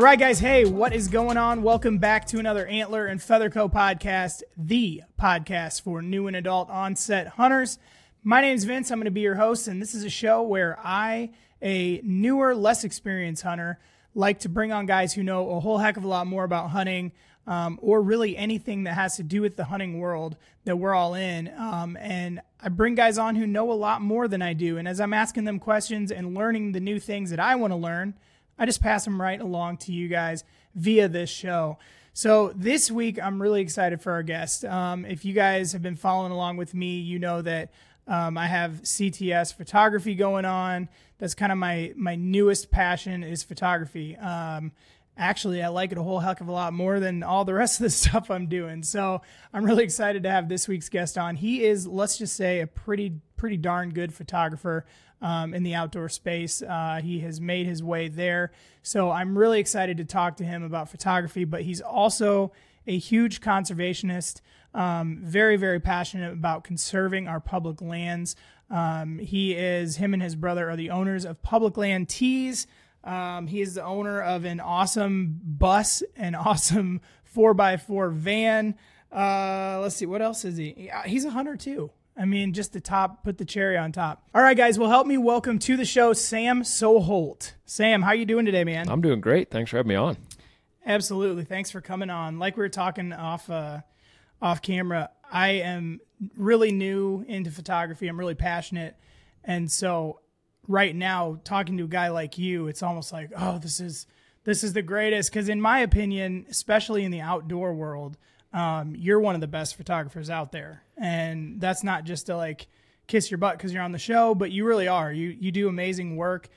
All right, guys. Hey, what is going on? Welcome back to another Antler and Feather Co podcast, the podcast for new and adult onset hunters. My name is Vince. I'm going to be your host, and this is a show where I, a newer, less experienced hunter, like to bring on guys who know a whole heck of a lot more about hunting um, or really anything that has to do with the hunting world that we're all in. Um, and I bring guys on who know a lot more than I do. And as I'm asking them questions and learning the new things that I want to learn, I just pass them right along to you guys via this show. So this week, I'm really excited for our guest. Um, if you guys have been following along with me, you know that um, I have CTS photography going on. That's kind of my my newest passion is photography. Um, actually, I like it a whole heck of a lot more than all the rest of the stuff I'm doing. So I'm really excited to have this week's guest on. He is, let's just say, a pretty pretty darn good photographer um, in the outdoor space. Uh, he has made his way there. So I'm really excited to talk to him about photography, but he's also a huge conservationist, um, very, very passionate about conserving our public lands. Um, he is, him and his brother are the owners of Public Land Tees. Um, he is the owner of an awesome bus, an awesome 4x4 van. Uh, let's see, what else is he? He's a hunter too. I mean, just the top, put the cherry on top. All right, guys, well, help me welcome to the show Sam Soholt. Sam, how you doing today, man? I'm doing great. Thanks for having me on. Absolutely. Thanks for coming on. Like we were talking off uh, off camera, I am really new into photography. I'm really passionate, and so right now, talking to a guy like you, it's almost like, oh, this is this is the greatest. Because in my opinion, especially in the outdoor world, um, you're one of the best photographers out there, and that's not just to like kiss your butt because you're on the show, but you really are. You you do amazing work,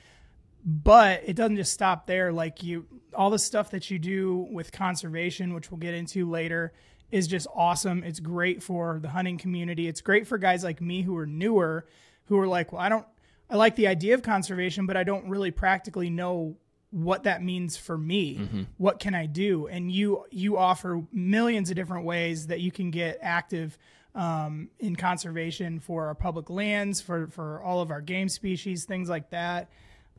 but it doesn't just stop there. Like you, all the stuff that you do with conservation, which we'll get into later, is just awesome. It's great for the hunting community. It's great for guys like me who are newer, who are like, well, I don't. I like the idea of conservation, but I don't really practically know what that means for me mm-hmm. what can i do and you you offer millions of different ways that you can get active um, in conservation for our public lands for for all of our game species things like that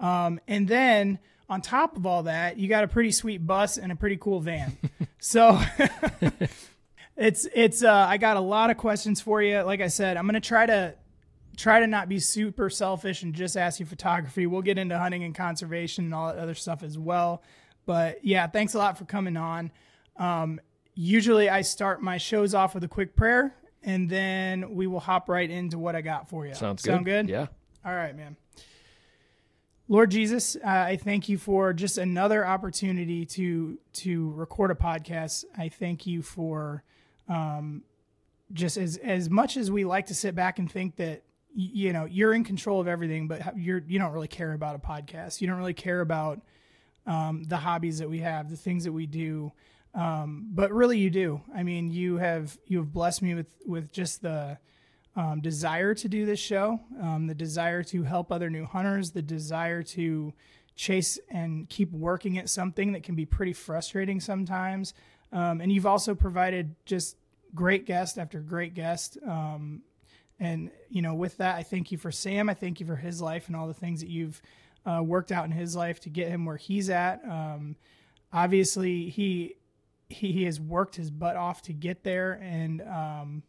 um, and then on top of all that you got a pretty sweet bus and a pretty cool van so it's it's uh, i got a lot of questions for you like i said i'm gonna try to try to not be super selfish and just ask you photography. We'll get into hunting and conservation and all that other stuff as well. But yeah, thanks a lot for coming on. Um, usually I start my shows off with a quick prayer and then we will hop right into what I got for you. Sounds good. Sound good? Yeah. All right, man. Lord Jesus, uh, I thank you for just another opportunity to to record a podcast. I thank you for um, just as as much as we like to sit back and think that you know you're in control of everything but you're you don't really care about a podcast you don't really care about um, the hobbies that we have the things that we do um, but really you do i mean you have you have blessed me with with just the um, desire to do this show um, the desire to help other new hunters the desire to chase and keep working at something that can be pretty frustrating sometimes um, and you've also provided just great guest after great guest um, and, you know, with that, I thank you for Sam. I thank you for his life and all the things that you've uh, worked out in his life to get him where he's at. Um, obviously, he, he, he has worked his butt off to get there. And, um,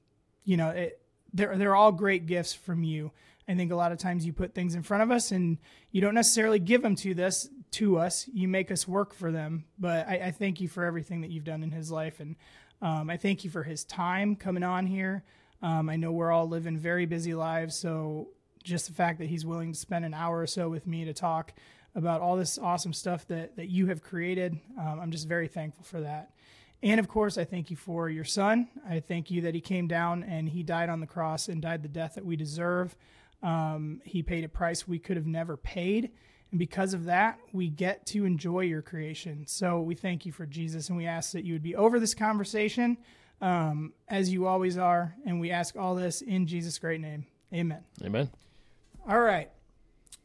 you know, it, they're, they're all great gifts from you. I think a lot of times you put things in front of us and you don't necessarily give them to this to us. You make us work for them. But I, I thank you for everything that you've done in his life. And um, I thank you for his time coming on here. Um, I know we're all living very busy lives, so just the fact that he's willing to spend an hour or so with me to talk about all this awesome stuff that that you have created, um, I'm just very thankful for that. And of course, I thank you for your son. I thank you that he came down and he died on the cross and died the death that we deserve. Um, he paid a price we could have never paid. And because of that, we get to enjoy your creation. So we thank you for Jesus and we ask that you would be over this conversation um, as you always are. And we ask all this in Jesus' great name. Amen. Amen. All right.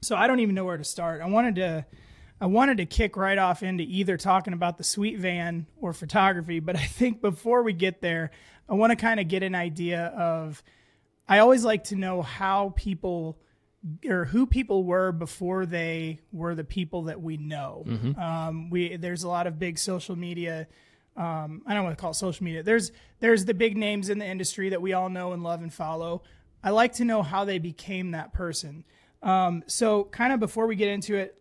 So I don't even know where to start. I wanted to. I wanted to kick right off into either talking about the sweet van or photography, but I think before we get there, I want to kind of get an idea of I always like to know how people or who people were before they were the people that we know. Um, we there's a lot of big social media. Um, I don't want to call it social media. There's there's the big names in the industry that we all know and love and follow. I like to know how they became that person. Um, so kind of before we get into it,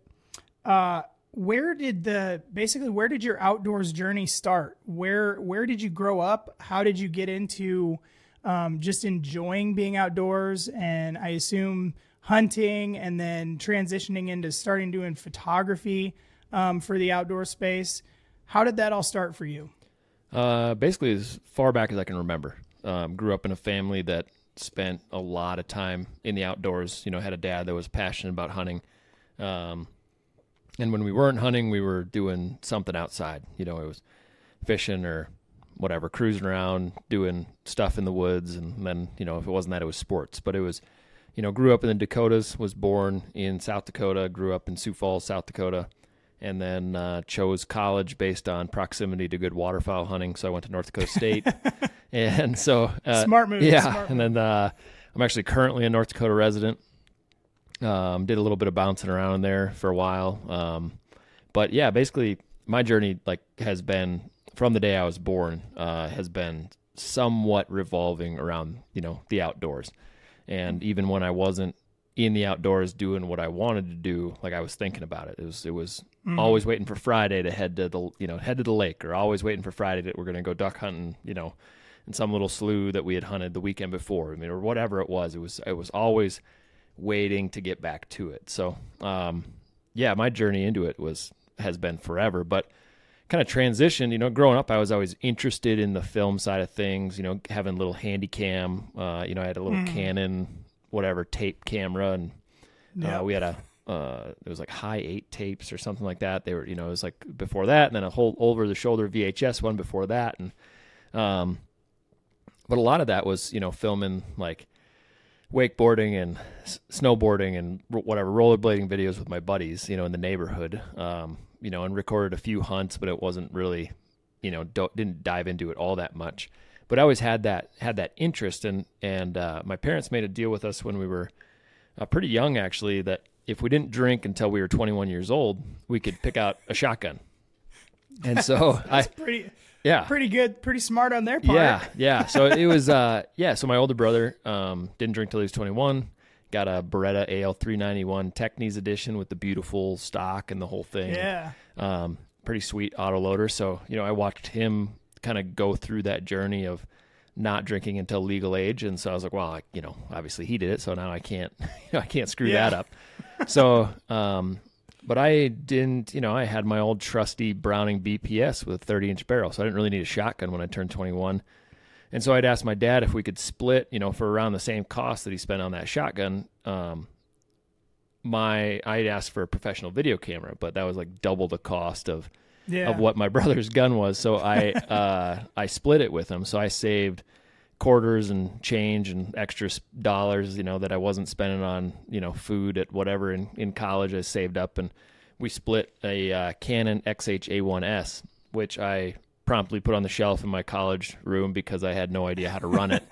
uh, where did the basically where did your outdoors journey start? Where where did you grow up? How did you get into um, just enjoying being outdoors? And I assume hunting, and then transitioning into starting doing photography um, for the outdoor space. How did that all start for you? Uh, basically, as far back as I can remember, um, grew up in a family that spent a lot of time in the outdoors. You know, had a dad that was passionate about hunting. Um, and when we weren't hunting, we were doing something outside. You know, it was fishing or whatever, cruising around, doing stuff in the woods. And then, you know, if it wasn't that, it was sports. But it was, you know, grew up in the Dakotas, was born in South Dakota, grew up in Sioux Falls, South Dakota, and then uh, chose college based on proximity to good waterfowl hunting. So I went to North Dakota State. and so, uh, Smart move, Yeah. smart and then uh, I'm actually currently a North Dakota resident. Um, did a little bit of bouncing around there for a while. Um, but yeah, basically my journey like has been from the day I was born, uh, has been somewhat revolving around, you know, the outdoors. And even when I wasn't in the outdoors doing what I wanted to do, like I was thinking about it. It was, it was always waiting for Friday to head to the, you know, head to the lake or always waiting for Friday that we're going to go duck hunting, you know, in some little slough that we had hunted the weekend before. I mean, or whatever it was, it was, it was always waiting to get back to it. So, um, yeah, my journey into it was has been forever, but kind of transitioned. You know, growing up, I was always interested in the film side of things. You know, having a little handy cam. Uh, you know, I had a little Canon, whatever tape camera, and Yeah. uh, we had a. Uh, it was like high eight tapes or something like that. They were, you know, it was like before that, and then a whole over the shoulder VHS one before that, and um, but a lot of that was, you know, filming like wakeboarding and s- snowboarding and r- whatever rollerblading videos with my buddies, you know, in the neighborhood. Um, you know, and recorded a few hunts, but it wasn't really, you know, don't, didn't dive into it all that much. But I always had that had that interest, and and uh, my parents made a deal with us when we were uh, pretty young, actually, that if we didn't drink until we were 21 years old, we could pick out a shotgun. And so I, Pretty yeah, pretty good, pretty smart on their part. yeah, yeah. So it was, uh, yeah. So my older brother um, didn't drink till he was 21. Got a Beretta AL 391 Teknys edition with the beautiful stock and the whole thing. Yeah. Um, pretty sweet auto loader. So you know, I watched him kind of go through that journey of not drinking until legal age, and so I was like, well, I, you know, obviously he did it, so now I can't, you know, I can't screw Yeah. that up. So, um, but I didn't, you know, I had my old trusty Browning BPS with a 30 inch barrel, so I didn't really need a shotgun when I turned 21. And so I'd asked my dad if we could split, you know, for around the same cost that he spent on that shotgun. Um, my I'd asked for a professional video camera, but that was like double the cost of Yeah. of what my brother's gun was. So I uh, I split it with him. So I saved quarters and change and extra dollars, you know, that I wasn't spending on, you know, food at whatever in, in college. I saved up and we split a uh, Canon XH-A1S, which I promptly put on the shelf in my college room because I had no idea how to run it,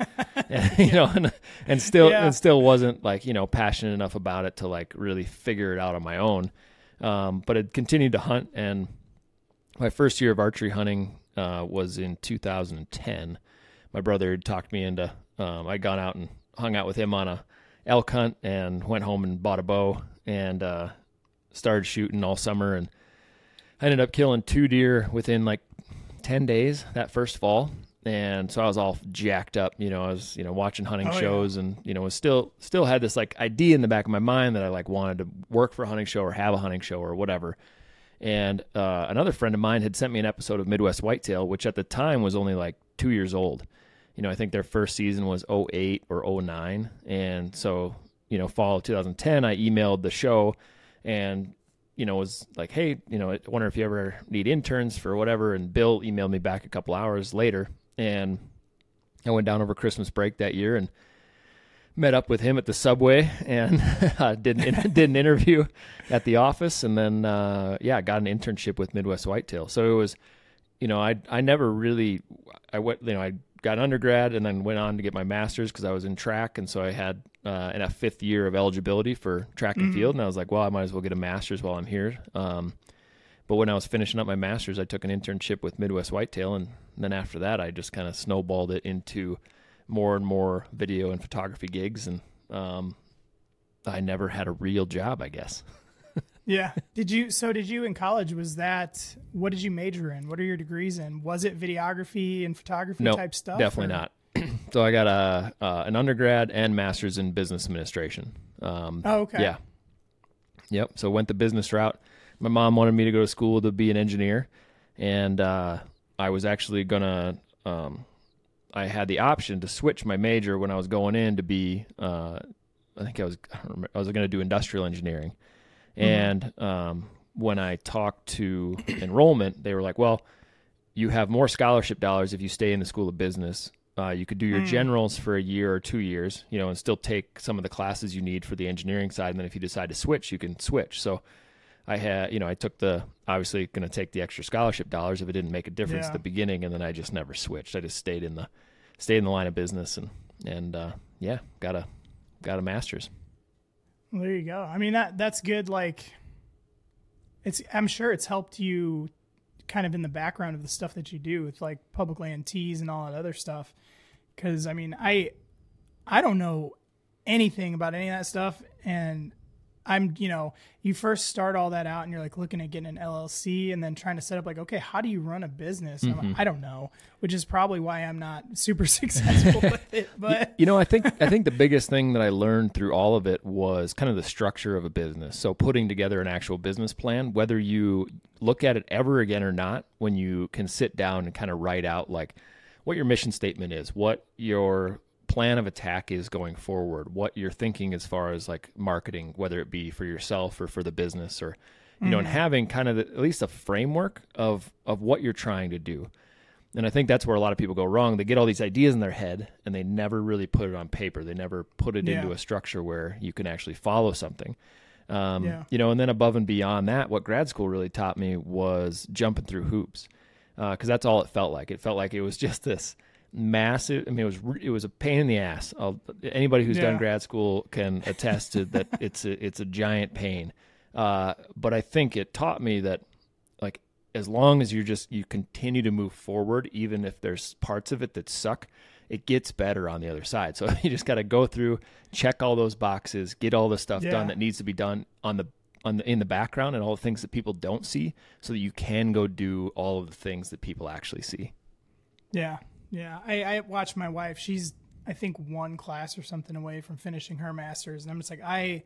and, you know, and, and still Yeah. and still wasn't like you know passionate enough about it to like really figure it out on my own. Um, but I continued to hunt, and my first year of archery hunting uh, was in 2010. My brother had talked me into. Um, I'd gone out and hung out with him on a elk hunt, and went home and bought a bow and uh, started shooting all summer. And I ended up killing two deer within like 10 days that first fall. And so I was all jacked up, you know, I was, you know, watching hunting Oh, yeah. shows and, you know, was still, still had this like idea in the back of my mind that I like wanted to work for a hunting show or have a hunting show or whatever. And uh, another friend of mine had sent me an episode of Midwest Whitetail, which at the time was only like two years old. You know, I think their first season was 08 or 09. And so, you know, fall of 2010, I emailed the show and, you know, was like, hey, you know, I wonder if you ever need interns for whatever. And Bill emailed me back a couple hours later. And I went down over Christmas break that year and met up with him at the subway and uh, did an, did an interview at the office and then uh, yeah got an internship with Midwest Whitetail so it was you know I I never really I went you know I got undergrad and then went on to get my master's because I was in track, and so I had uh, in a fifth year of eligibility for track and Mm-hmm. field, and I was like, well, I might as well get a master's while I'm here. Um, but when I was finishing up my master's, I took an internship with Midwest Whitetail, and then after that, I just kind of snowballed it into more and more video and photography gigs, and um, I never had a real job, I guess. Yeah. Did you? So did you in college? Was that what did you major in? What are your degrees in? Was it videography and photography No, type stuff? Definitely or- not. so I got a uh, an undergrad and master's in business administration. Um, Oh, okay. Yeah. Yep. So went the business route. My mom wanted me to go to school to be an engineer, and uh, I was actually gonna. Um, I had the option to switch my major when I was going in to be. Uh, I think I was. I, remember, I was going to do industrial engineering, and um, when I talked to enrollment, they were like, "Well, you have more scholarship dollars if you stay in the school of business. Uh, you could do your generals for a year or two years, you know, and still take some of the classes you need for the engineering side. And then if you decide to switch, you can switch. So I had, you know, I took the obviously going to take the extra scholarship dollars if it didn't make a difference Yeah. at the beginning, and then I just never switched. I just stayed in the stayed in the line of business, and and uh, yeah, got a got a master's. There you go. I mean that that's good. Like, it's I'm sure it's helped you kind of in the background of the stuff that you do with like public land tees and all that other stuff. Because I mean, I I don't know anything about any of that stuff, and I'm you know you first start all that out and you're like looking at getting an LLC and then trying to set up like okay how do you run a business? I'm like, mm-hmm. I don't know, which is probably why I'm not super successful with it. But You know, I think I think the biggest thing that I learned through all of it was kind of the structure of a business. So putting together an actual business plan, whether you look at it ever again or not, when you can sit down and kind of write out like what your mission statement is, what your plan of attack is going forward, what you're thinking as far as like marketing, whether it be for yourself or for the business or you know, and having kind of the, at least a framework of of what you're trying to do. And I think that's where a lot of people go wrong. They get all these ideas in their head and they never really put it on paper. They never put it Yeah. into a structure where you can actually follow something. Um, Yeah. You know, and then above and beyond that, what grad school really taught me was jumping through hoops because that's all it felt like. It felt like it was just this massive. I mean, it was it was a pain in the ass. I'll, anybody who's done grad school can attest to that. It's a it's a giant pain. Uh, but I think it taught me that like as long as you're just you continue to move forward, even if there's parts of it that suck, it gets better on the other side. So you just got to go through, check all those boxes, get all the stuff Yeah. done that needs to be done on the on the in the background and all the things that people don't see, so that you can go do all of the things that people actually see. Yeah, yeah. I, I watch my wife. She's I think one class or something away from finishing her masters, and I'm just like I.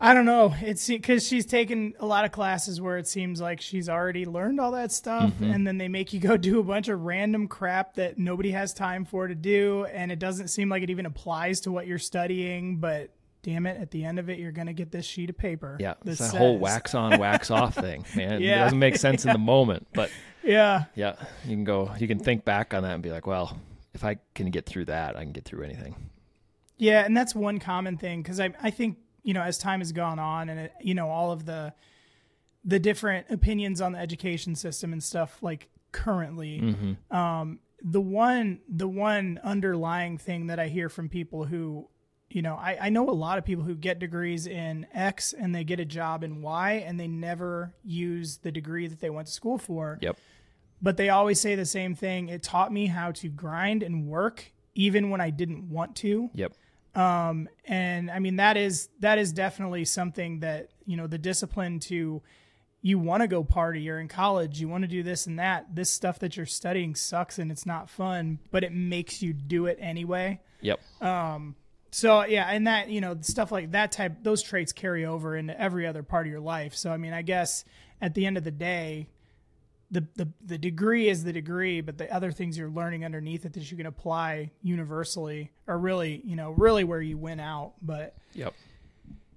I don't know. It's because she's taken a lot of classes where it seems like she's already learned all that stuff, mm-hmm. and then they make you go do a bunch of random crap that nobody has time for to do, and it doesn't seem like it even applies to what you're studying. But damn it, at the end of it, you're gonna get this sheet of paper. Yeah, that it's a whole wax on, wax off thing, man. Yeah. It doesn't make sense in the moment, but Yeah, yeah, you can go, you can think back on that and be like, well, if I can get through that, I can get through anything. Yeah, and that's one common thing because I I think you know as time has gone on and it, you know all of the the different opinions on the education system and stuff like currently um the one the one underlying thing that I hear from people who you know I, I know a lot of people who get degrees in X and they get a job in Y and they never use the degree that they went to school for Yep. but they always say the same thing it taught me how to grind and work even when I didn't want to Yep. Um, and I mean that is that is definitely something that you know the discipline to you want to go party you're in college you want to do this and that this stuff that you're studying sucks and it's not fun but it makes you do it anyway Yep. Um, so yeah and that you know stuff like that type those traits carry over into every other part of your life so i mean i guess at the end of the day the, the the degree is the degree but the other things you're learning underneath it that you can apply universally are really you know really where you win out but Yep.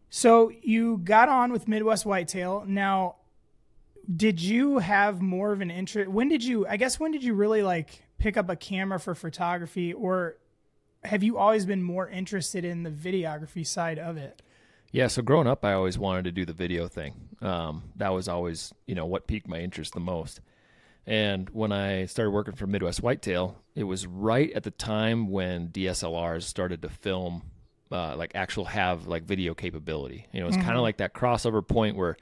so you got on with Midwest Whitetail. Now, did you have more of an interest? When did you? I guess when did you really like pick up a camera for photography, or have you always been more interested in the videography side of it? Yeah, so growing up, I always wanted to do the video thing. Um, that was always, you know, what piqued my interest the most. And when I started working for Midwest Whitetail, it was right at the time when DSLRs started to film, uh, like actual have like video capability. You know, it's kind of like that crossover point where,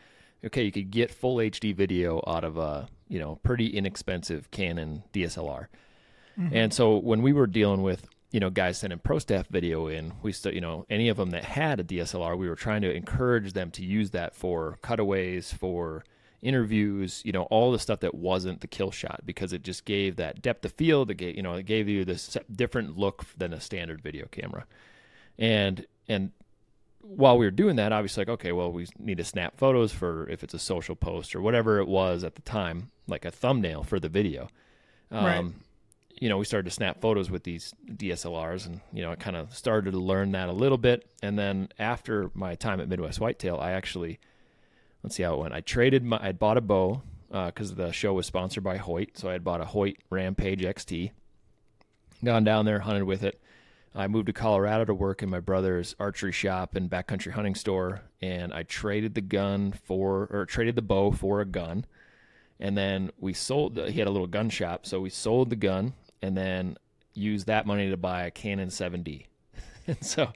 okay, you could get full HD video out of a you know pretty inexpensive Canon DSLR. And so when we were dealing with you know guys sending pro staff video in, we still you know any of them that had a DSLR, we were trying to encourage them to use that for cutaways, for interviews, you know, all the stuff that wasn't the kill shot because it just gave that depth of field. It gave, you know, it gave you this different look than a standard video camera. And, and while we were doing that, obviously like, okay, well, we need to snap photos for if it's a social post or whatever it was at the time, like a thumbnail for the video. Um, Right. You know, we started to snap photos with these DSLRs and, you know, I kind of started to learn that a little bit. And then after my time at Midwest Whitetail, I actually, let's see how it went. I traded my, I bought a bow uh, because the show was sponsored by Hoyt. So I had bought a Hoyt Rampage XT, gone down there, hunted with it. I moved to Colorado to work in my brother's archery shop and backcountry hunting store. And I traded the gun for, or traded the bow for a gun. And then we sold, he had a little gun shop. So we sold the gun and then use that money to buy a Canon 7D. and so,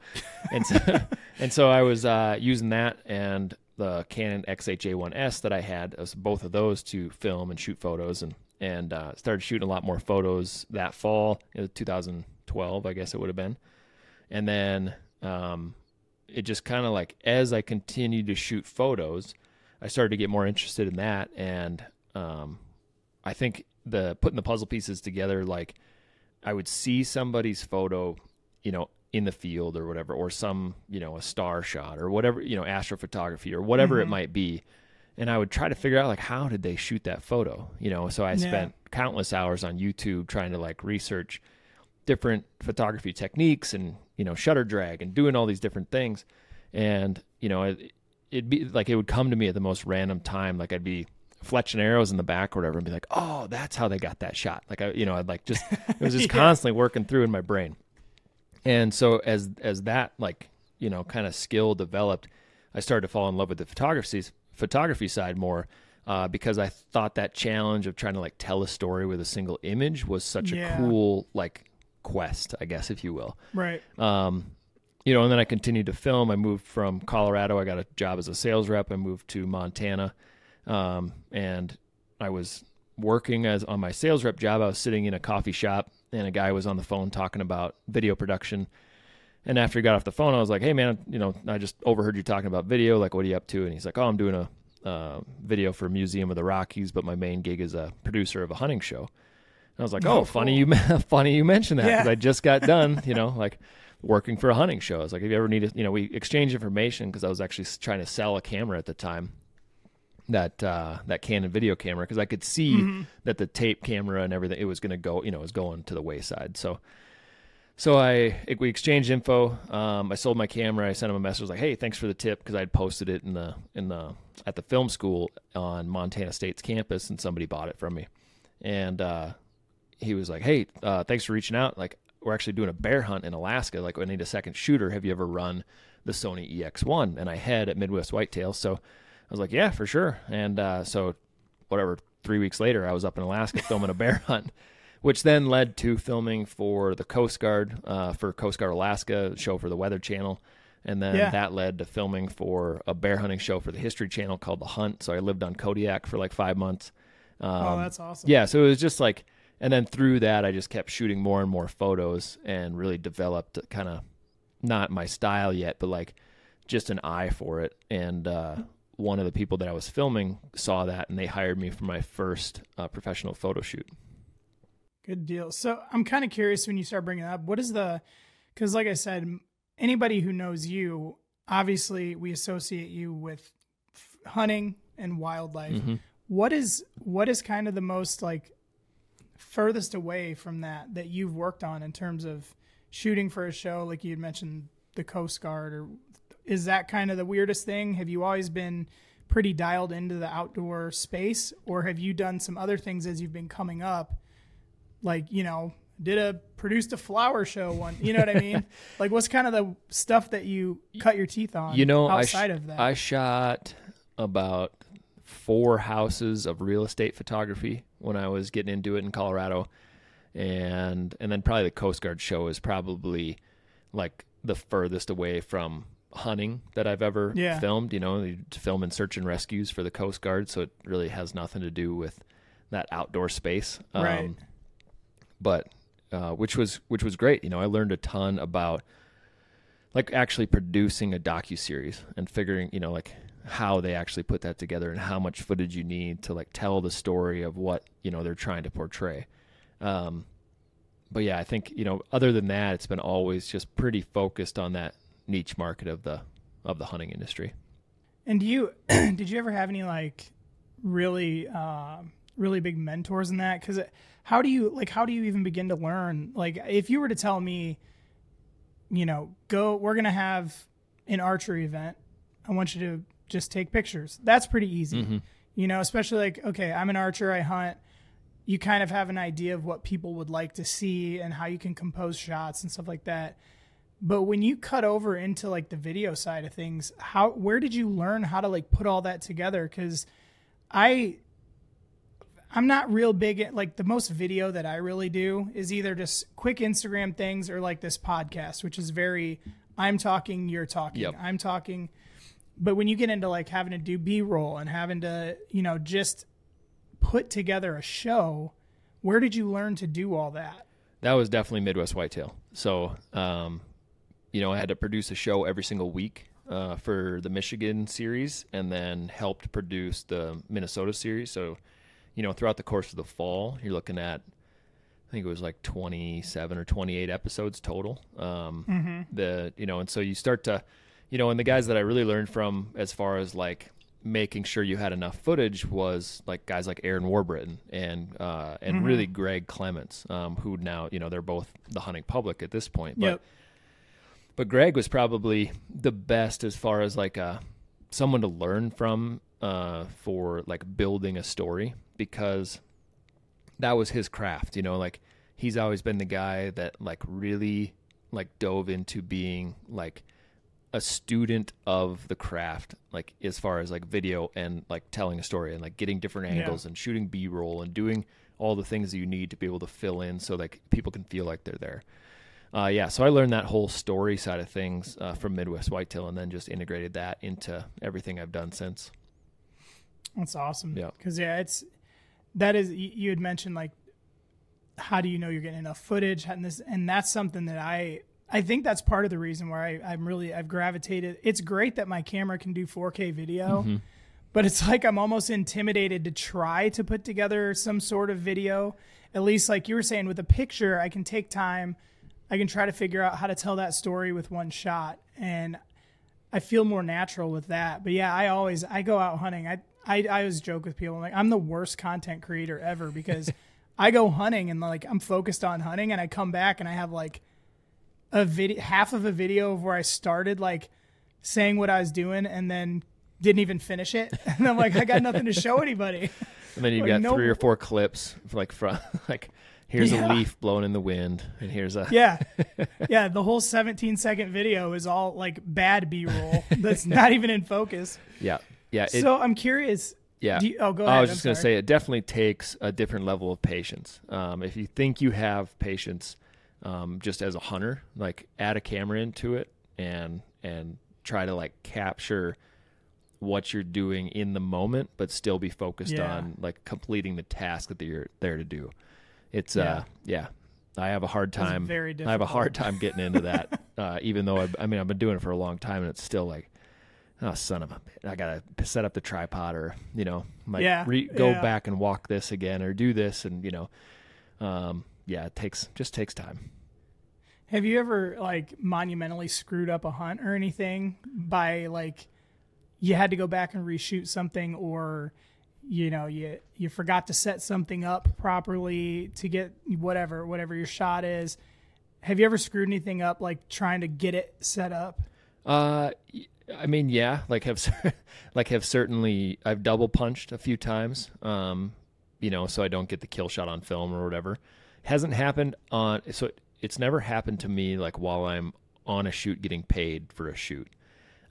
and so, and so I was uh, using that and the Canon XHA1S that I had, both of those to film and shoot photos, and and uh, started shooting a lot more photos that fall, it was 2012, I guess it would have been, and then um, it just kind of like as I continued to shoot photos, I started to get more interested in that, and um, I think the putting the puzzle pieces together, like I would see somebody's photo, you know, in the field or whatever, or some, you know, a star shot or whatever, you know, astrophotography or whatever it mm-hmm. might be. And I would try to figure out like how did they shoot that photo, you know? So I Yeah. spent countless hours on YouTube trying to like research different photography techniques and you know shutter drag and doing all these different things. And you know, it, it'd be like it would come to me at the most random time. Like I'd be fletching arrows in the back or whatever, and be like, "Oh, that's how they got that shot." Like I, you know, I'd like just it was just Yeah. constantly working through in my brain. And so as as that like you know kind of skill developed, I started to fall in love with the photography photography side more. Uh, because I thought that challenge of trying to like tell a story with a single image was such Yeah. a cool like quest, I guess, if you will. Right. Um, you know, and then I continued to film. I moved from Colorado. I got a job as a sales rep. I moved to Montana, um, and I was working as on my sales rep job. I was sitting in a coffee shop, and a guy was on the phone talking about video production. And after he got off the phone, I was like, "Hey, man, you know, I just overheard you talking about video. Like, what are you up to?" And he's like, "Oh, I'm doing a uh, video for Museum of the Rockies, but my main gig is a producer of a hunting show." And I was like, Oh, "Oh, funny you funny you mentioned that because Yeah. I just got done, you know, like working for a hunting show. I was like, if you ever need, to, you know, we exchanged information because I was actually trying to sell a camera at the time, that uh, that Canon video camera, because I could see Mm-hmm. that the tape camera and everything it was going to go, you know, it was going to the wayside. So, so I we exchanged info. Um, I sold my camera. I sent him a message like, "Hey, thanks for the tip," because I'd posted it in the in the at the film school on Montana State's campus, and somebody bought it from me. And uh, he was like, "Hey, uh, thanks for reaching out. Like, we're actually doing a bear hunt in Alaska. Like, I need a second shooter. Have you ever run the Sony EX1?" And I had at Midwest Whitetail, so I was like, "Yeah, for sure." And uh, so, whatever. Three weeks later, I was up in Alaska filming a bear hunt, which then led to filming for the Coast Guard uh, for Coast Guard Alaska show for the Weather Channel. And then Yeah. that led to filming for a bear hunting show for the History Channel called The Hunt. So I lived on Kodiak for like five months. Um, oh, that's awesome. yeah, so it was just like, and then through that, I just kept shooting more and more photos and really developed kind of not my style yet, but like just an eye for it. And uh, one of the people that I was filming saw that and they hired me for my first uh, professional photo shoot. Good deal. So I'm kind of curious when you start bringing it up, what is the, because like I said, anybody who knows you, obviously we associate you with f- hunting and wildlife. Mm-hmm. What is what is kind of the most like furthest away from that that you've worked on in terms of shooting for a show, like you had mentioned the Coast Guard, or is that kind of the weirdest thing? Have you always been pretty dialed into the outdoor space, or have you done some other things as you've been coming up? like you know did a produced a flower show one you know what i mean like what's kind of the stuff that you cut your teeth on You know, I, sh- outside of that I shot about four houses of real estate photography when I was getting into it in Colorado, and and then probably the Coast Guard show is probably like the furthest away from hunting that I've ever Yeah. filmed. You know, to film in search and rescues for the Coast Guard, so it really has nothing to do with that outdoor space. Um, Right. But uh, which was which was great. You know, I learned a ton about like actually producing a docu series and figuring, you know, like how they actually put that together and how much footage you need to like tell the story of what you know they're trying to portray. Um, but yeah, I think you know, other than that, it's been always just pretty focused on that niche market of the of the hunting industry. And do you did you ever have any like really um really big mentors in that? Because how do you like how do you even begin to learn? Like if you were to tell me, you know, go we're gonna have an archery event. I want you to just take pictures. That's pretty easy. You know, especially like okay, I'm an archer. I hunt. You kind of have an idea of what people would like to see and how you can compose shots and stuff like that. But when you cut over into like the video side of things, how where did you learn how to like put all that together? Because I I'm not real big at like the most video that I really do is either just quick Instagram things or like this podcast, which is very I'm talking, you're talking, Yep. I'm talking. But when you get into like having to do B roll and having to, you know, just put together a show, where did you learn to do all that? That was definitely Midwest Whitetail. So, um, you know, I had to produce a show every single week uh, for the Michigan series, and then helped produce the Minnesota series. So, you know, throughout the course of the fall, you're looking at, I think it was like 27 or 28 episodes total. Um, The you know, and so you start to, you know, and the guys that I really learned from as far as like making sure you had enough footage was like guys like Aaron Warburton and uh, and really Greg Clements, um, who now you know they're both the hunting public at this point. But Yep. But Greg was probably the best as far as like uh someone to learn from uh, for like building a story because that was his craft. You know, like he's always been the guy that like really like dove into being like a student of the craft like as far as like video and like telling a story and like getting different Yeah. angles and shooting b-roll and doing all the things that you need to be able to fill in so like people can feel like they're there uh, yeah so i learned that whole story side of things uh, from midwest whitetail and then just integrated that into everything i've done since That's awesome. Yeah. Because yeah, it's that is you, had mentioned like how do you know you're getting enough footage and this and that's something that I I think that's part of the reason where I, I'm really I've gravitated. It's great that my camera can do 4K video, but it's like I'm almost intimidated to try to put together some sort of video. At least like you were saying with a picture, I can take time. I can try to figure out how to tell that story with one shot and I feel more natural with that. But yeah, I always I go out hunting. I I, I always joke with people I'm like I'm the worst content creator ever because I go hunting and like I'm focused on hunting and I come back and I have like a video half of a video of where I started like saying what I was doing and then didn't even finish it. And I'm like I got nothing to show anybody. and then you've Like, got no- three or four clips like from like here's Yeah. a leaf blowing in the wind and here's a Yeah. Yeah, the whole 17 second video is all like bad B-roll that's not even in focus. yeah yeah it, so I'm curious Yeah. Do you- oh, go ahead. I was I'm just going to say it definitely takes a different level of patience. Um, if you think you have patience, um, just as a hunter, like add a camera into it and and try to like capture what you're doing in the moment, but still be focused Yeah. on like completing the task that you're there to do. It's Yeah. uh yeah. I have a hard time. very I have a hard time getting into that. uh, even though I, I mean I've been doing it for a long time, and it's still like, oh son of a, bit. I gotta set up the tripod, or you know, like Yeah, re- go yeah. back and walk this again, or do this, and you know, um, yeah, it takes just takes time. Have you ever like monumentally screwed up a hunt or anything by like you had to go back and reshoot something or you know you you forgot to set something up properly to get whatever whatever your shot is. Have you ever screwed anything up like trying to get it set up? Uh, I mean, yeah, like have like have certainly I've double punched a few times. Um, you know, so I don't get the kill shot on film or whatever. Hasn't happened on so it, it's never happened to me like while I'm on a shoot getting paid for a shoot.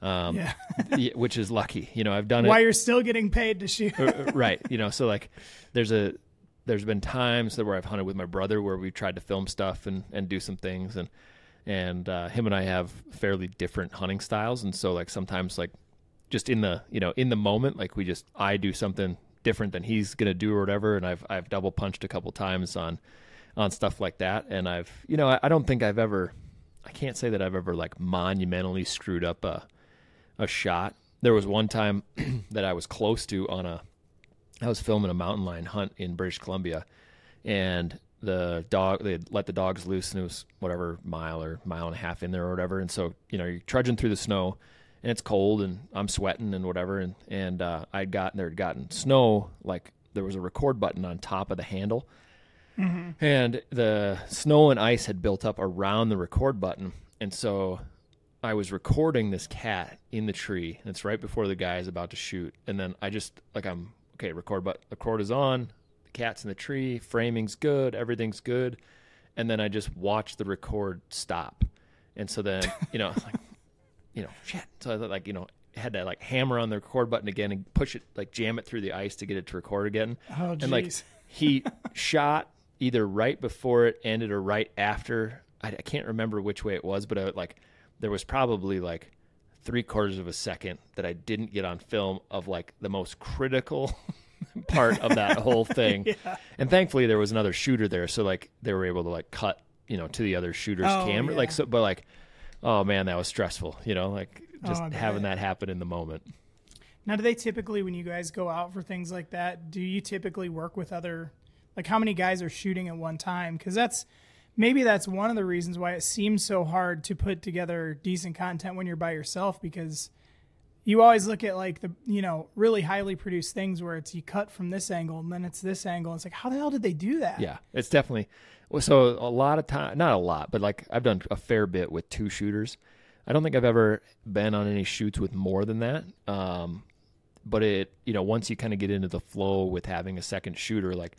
Um, Yeah. which is lucky. You know, I've done it While you're still getting paid to shoot. Uh, right you know so like there's a there's been times that where I've hunted with my brother where we've tried to film stuff and and do some things and and uh, him and I have fairly different hunting styles and so like sometimes like just in the you know in the moment like we just I do something different than he's gonna do or whatever and I've I've double punched a couple times on on stuff like that and I've you know I, I don't think I've ever I can't say that I've ever like monumentally screwed up a a shot. There was one time that I was close to on a I was filming a mountain lion hunt in British Columbia and the dog they let the dogs loose and it was whatever mile or mile and a half in there or whatever and so you know you're trudging through the snow and it's cold and I'm sweating and whatever and and uh, I'd gotten there had gotten snow like there was a record button on top of the handle and the snow and ice had built up around the record button and so I was recording this cat in the tree and it's right before the guy is about to shoot and then I just like I'm okay record but the record is on the cat's in the tree framing's good everything's good and then I just watch the record stop. And so then you know like you know shit. So I thought, like you know had to like hammer on the record button again and push it like jam it through the ice to get it to record again. Oh, and like he shot either right before it ended or right after. I, I can't remember which way it was, but I, like there was probably like three quarters of a second that I didn't get on film of like the most critical part of that whole thing. yeah. And thankfully there was another shooter there, so like they were able to like cut you know to the other shooter's Oh, camera. yeah. Like so, but like oh man, that was stressful. You know, like oh, just Oh, having that happen in the moment. Now, do they typically, when you guys go out for things like that, do you typically work with other, like how many guys are shooting at one time? Because that's maybe that's one of the reasons why it seems so hard to put together decent content when you're by yourself because you always look at like the, you know, really highly produced things where it's you cut from this angle and then it's this angle. and It's like, how the hell did they do that? Yeah, it's definitely so a lot of time, not a lot, but like I've done a fair bit with two shooters. I don't think I've ever been on any shoots with more than that. Um, but it, you know, once you kind of get into the flow with having a second shooter, like,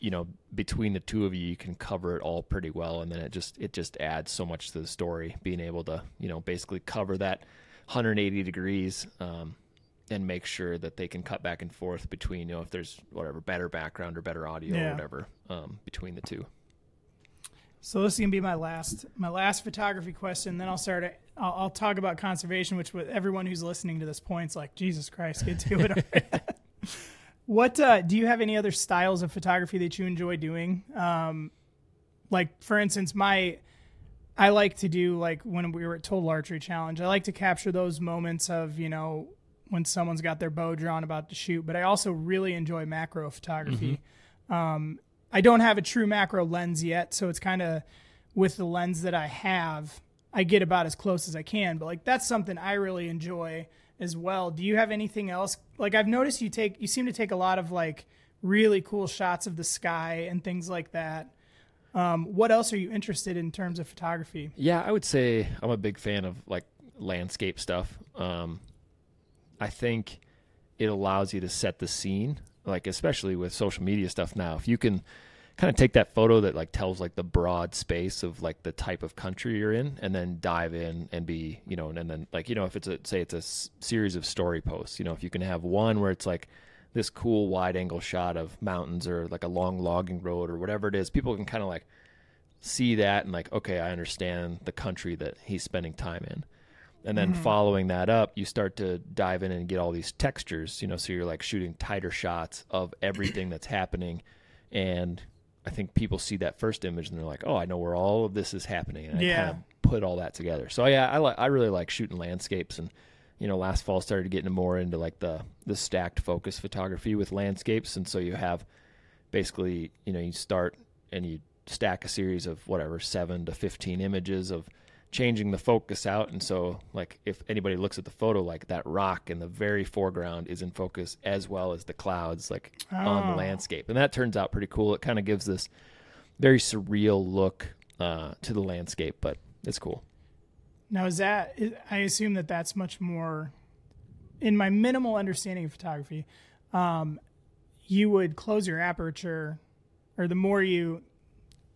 you know, between the two of you, you can cover it all pretty well, and then it just it just adds so much to the story. Being able to, you know, basically cover that 180 degrees. Um, and make sure that they can cut back and forth between you know if there's whatever better background or better audio Yeah. or whatever um, between the two. So this is gonna be my last my last photography question. Then I'll start. It, I'll, I'll talk about conservation, which with everyone who's listening to this point's like, Jesus Christ, get to it. already." what uh, do you have any other styles of photography that you enjoy doing? Um, like for instance, my I like to do like when we were at Total Archery Challenge. I like to capture those moments of you know when someone's got their bow drawn about to shoot. But I also really enjoy macro photography. Um, I don't have a true macro lens yet, so it's kind of with the lens that I have, I get about as close as I can. But like that's something I really enjoy as well. Do you have anything else? Like I've noticed you take you seem to take a lot of like really cool shots of the sky and things like that. Um, what else are you interested in terms of photography? Yeah, I would say I'm a big fan of like landscape stuff. Um, I think it allows you to set the scene, like especially with social media stuff now. If you can kind of take that photo that like tells like the broad space of like the type of country you're in, and then dive in and be, you know, and, then like you know if it's a say it's a s- series of story posts, you know, if you can have one where it's like this cool wide angle shot of mountains or like a long logging road or whatever it is, people can kind of like see that and like okay i understand the country that he's spending time in. And then mm-hmm. following that up you start to dive in and get all these textures you know so you're like shooting tighter shots of everything that's happening and i think people see that first image and they're like oh i know where all of this is happening. And i kind of put all that together. So yeah i like i really like shooting landscapes and you know last fall started getting more into like the the stacked focus photography with landscapes. And so you have basically you know you start and you stack a series of whatever 7 to 15 images of changing the focus out and so like if anybody looks at the photo like that rock in the very foreground is in focus as well as the clouds like on the Oh. landscape and that turns out pretty cool it kind of gives this very surreal look uh, to the landscape but it's cool Now, is that, I assume that that's much more, in my minimal understanding of photography, um, you would close your aperture, or the more you,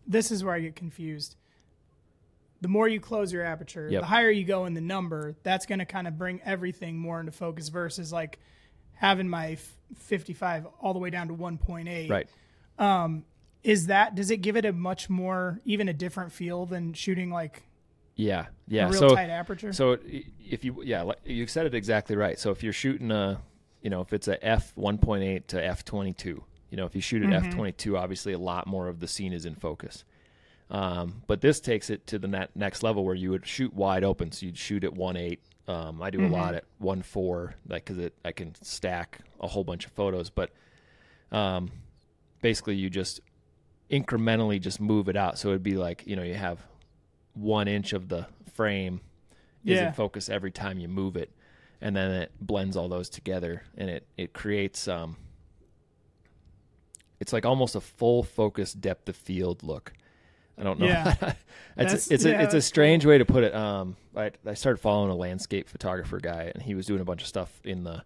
this is where I get confused. The more you close your aperture, Yep. the higher you go in the number, that's going to kind of bring everything more into focus versus like having my f- 55 all the way down to 1.8. right Um, is that does it give it a much more even a different feel than shooting like Yeah, yeah. a real so tight aperture? so if you yeah, you said it exactly right. So if you're shooting a, you know, if it's a f 1.8 to f 22, you know, if you shoot at Mm-hmm. f 22, obviously a lot more of the scene is in focus. Um, but this takes it to the next level where you would shoot wide open. So you'd shoot at 1.8. Um, I do a lot at 1.4, like because I can stack a whole bunch of photos. But um, basically, you just incrementally just move it out. So it'd be like you know you have one inch of the frame is Yeah. in focus every time you move it, and then it blends all those together, and it it creates um. It's like almost a full focus depth of field look. I don't know. Yeah. it's a, it's yeah, a it's a strange way to put it. Um, I I started following a landscape photographer guy, and he was doing a bunch of stuff in the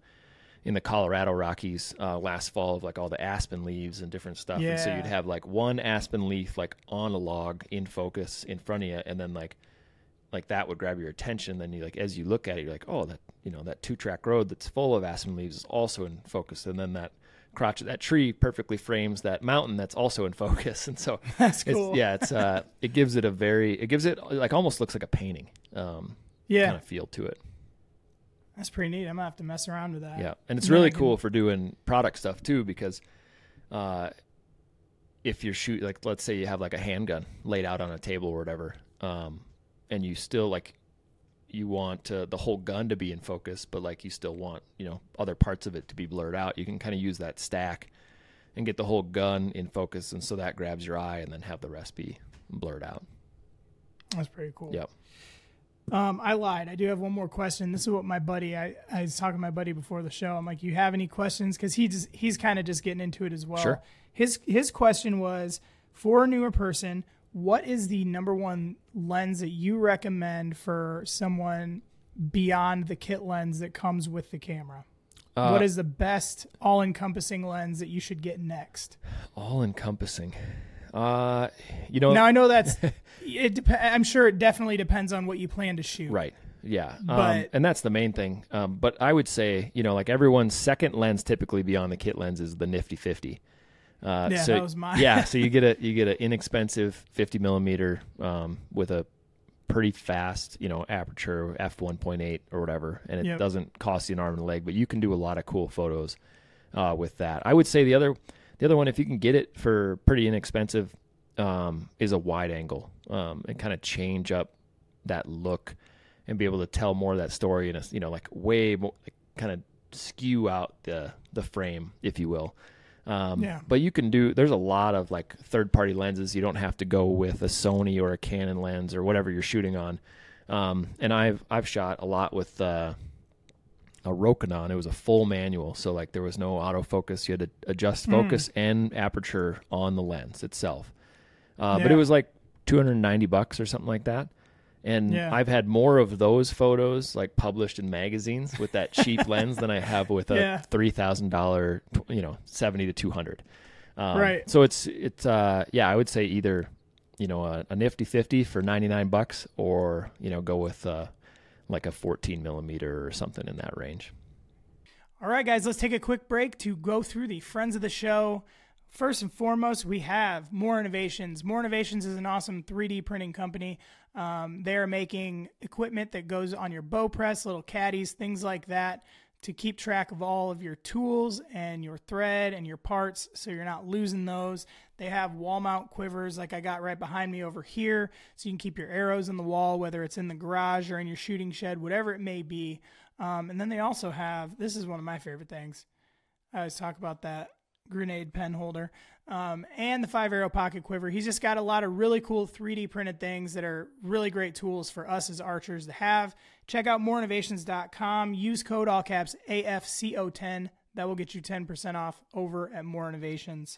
in the Colorado Rockies uh, last fall of like all the aspen leaves and different stuff. And so you'd have like one aspen leaf like on a log in focus in front of you, and then like like that would grab your attention. Then you like as you look at it, you're like, oh, that you know that two track road that's full of aspen leaves is also in focus, and then that crotch that tree perfectly frames that mountain that's also in focus, and so That's it's, yeah, it's uh, it gives it a very it gives it like almost looks like a painting, um, yeah, kind of feel to it. that's pretty neat. I'm gonna have to mess around with that. Yeah, and it's really cool for doing product stuff too because uh, if you're shoot like let's say you have like a handgun laid out on a table or whatever, um, and you still like you want uh, the whole gun to be in focus, but like you still want you know other parts of it to be blurred out. You can kind of use that stack and get the whole gun in focus, and so that grabs your eye, and then have the rest be blurred out. That's pretty cool. Yep. Um, I lied. I do have one more question. This is what my buddy. I, I was talking to my buddy before the show. I'm like, you have any questions? Because he just he's kind of just getting into it as well. Sure. His his question was for a newer person. What is the number one lens that you recommend for someone beyond the kit lens that comes with the camera? Uh, what is the best all-encompassing lens that you should get next? all encompassing? Uh, you know, Now I know that's it. Dep- I'm sure it definitely depends on what you plan to shoot. Right. Yeah. um, But- and that's the main thing. Um, but I would say, you know, like everyone's second lens typically beyond the kit lens is the nifty 50. Uh, Yeah, so, that was mine. yeah. So you get a, you get an inexpensive 50 millimeter, um, with a pretty fast, you know, aperture f 1.8 or whatever. And it Yep. doesn't cost you an arm and a leg, but you can do a lot of cool photos, uh, with that. I would say the other, the other one, if you can get it for pretty inexpensive, um, is a wide angle, um, and kind of change up that look and be able to tell more of that story in a you know like way more like, kind of skew out the the frame if you will um, Yeah. but you can do there's a lot of like third party lenses you don't have to go with a sony or a canon lens or whatever you're shooting on um, and i've i've shot a lot with uh, a Rokinon. It was a full manual, so like there was no autofocus. You had to adjust Hmm. focus and aperture on the lens itself. Uh, But it was like 290 bucks or something like that. And Yeah. I've had more of those photos like published in magazines with that cheap lens than I have with a Yeah. three thousand dollar, you know, seventy to two hundred. Um, Right. So it's it's uh yeah I would say either you know a, a nifty fifty for ninety nine bucks or you know go with uh like a fourteen millimeter or something in that range. All right, guys, let's take a quick break to go through the friends of the show. First and foremost, we have Morr Innovations. Morr Innovations is an awesome 3D printing company. Um, they are making equipment that goes on your bow press, little caddies, things like that, to keep track of all of your tools and your thread and your parts so you're not losing those. They have wall mount quivers like I got right behind me over here, so you can keep your arrows in the wall, whether it's in the garage or in your shooting shed, whatever it may be. Um, and then they also have this is one of my favorite things. I always talk about that grenade pen holder um, and the five arrow pocket quiver. He's just got a lot of really cool 3D printed things that are really great tools for us as archers to have. Check out morrinnovations.com. Use code all caps AFCO10. That will get you 10% off over at Morr Innovations.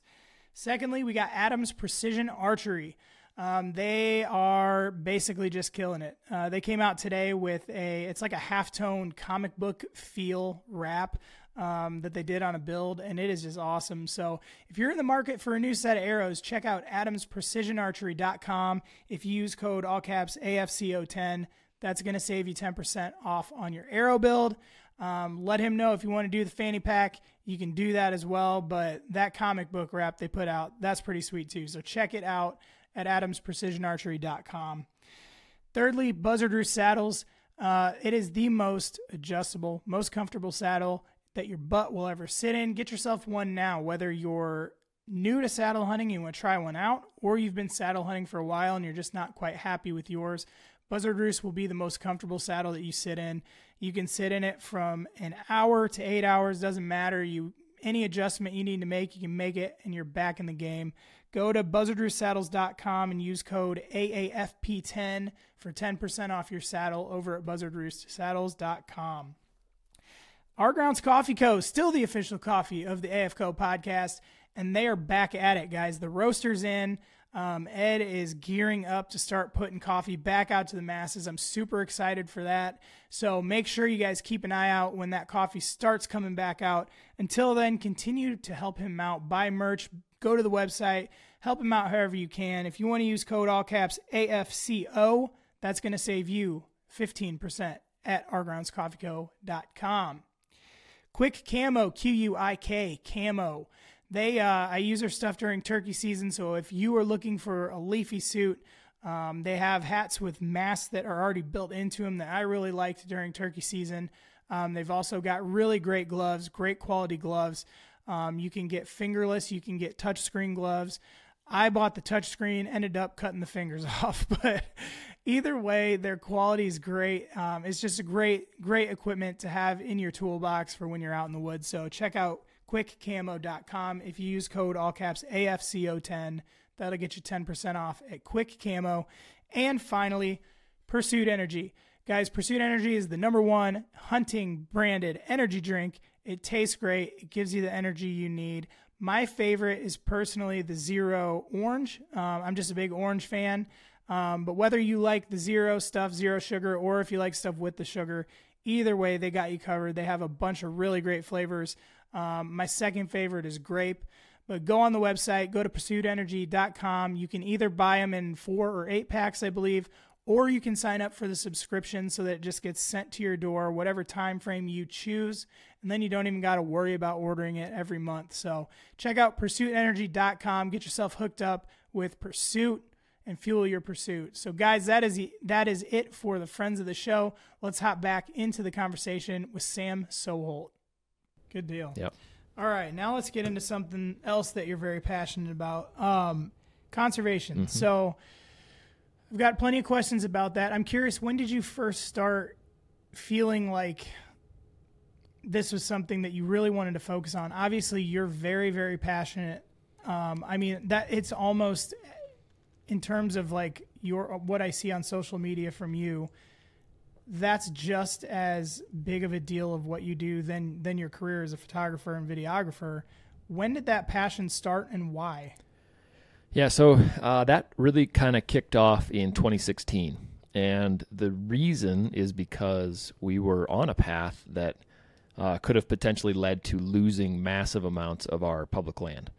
Secondly, we got Adams Precision Archery. Um, they are basically just killing it. Uh, they came out today with a, it's like a halftone comic book feel wrap um, that they did on a build, and it is just awesome. So if you're in the market for a new set of arrows, check out adamsprecisionarchery.com. If you use code all caps AFCO10, That's going to save you 10% off on your arrow build. Um, let him know if you want to do the fanny pack. You can do that as well. But that comic book wrap they put out, that's pretty sweet too. So check it out at adamsprecisionarchery.com. Thirdly, Buzzard Roost saddles. Uh, it is the most adjustable, most comfortable saddle that your butt will ever sit in. Get yourself one now, whether you're new to saddle hunting you want to try one out, or you've been saddle hunting for a while and you're just not quite happy with yours. Buzzard Roost will be the most comfortable saddle that you sit in. You can sit in it from an hour to eight hours, doesn't matter. You any adjustment you need to make, you can make it, and you're back in the game. Go to buzzardroostsaddles.com and use code AAFP10 for 10% off your saddle over at buzzardroostsaddles.com. Our Grounds Coffee Co. is still the official coffee of the AFCO podcast, and they are back at it, guys. The roaster's in. Um, Ed is gearing up to start putting coffee back out to the masses. I'm super excited for that. So make sure you guys keep an eye out when that coffee starts coming back out. Until then, continue to help him out. Buy merch, go to the website, help him out however you can. If you want to use code all caps AFCO, that's going to save you 15% at ourgroundscoffeeco.com. Quik Camo, Q U I K, Camo. They, uh, I use their stuff during turkey season. So if you are looking for a leafy suit, um, they have hats with masks that are already built into them that I really liked during turkey season. Um, they've also got really great gloves, great quality gloves. Um, you can get fingerless, you can get touchscreen gloves. I bought the touchscreen, ended up cutting the fingers off, but either way, their quality is great. Um, it's just a great, great equipment to have in your toolbox for when you're out in the woods. So check out quikcamo.com. If you use code all caps AFCO10, that'll get you 10% off at Quik Camo. And finally, Pursuit Energy. Guys, Pursuit Energy is the number one hunting branded energy drink. It tastes great, it gives you the energy you need. My favorite is personally the Zero Orange. Um, I'm just a big orange fan. Um, but whether you like the zero stuff, zero sugar, or if you like stuff with the sugar, either way, they got you covered. They have a bunch of really great flavors. Um, my second favorite is grape. But go on the website, go to pursuitenergy.com. You can either buy them in four or eight packs, I believe, or you can sign up for the subscription so that it just gets sent to your door, whatever time frame you choose. And then you don't even got to worry about ordering it every month. So check out pursuitenergy.com. Get yourself hooked up with Pursuit and fuel your pursuit. So guys, that is that is it for the friends of the show. Let's hop back into the conversation with Sam Soholt. Good deal. Yep. All right, now let's get into something else that you're very passionate about. Um, conservation. Mm-hmm. So I've got plenty of questions about that. I'm curious, when did you first start feeling like this was something that you really wanted to focus on? Obviously, you're very, very passionate. Um, I mean, that it's almost in terms of like your what I see on social media from you that's just as big of a deal of what you do than than your career as a photographer and videographer. When did that passion start and why? Yeah, so uh, that really kind of kicked off in 2016. And the reason is because we were on a path that uh, could have potentially led to losing massive amounts of our public land.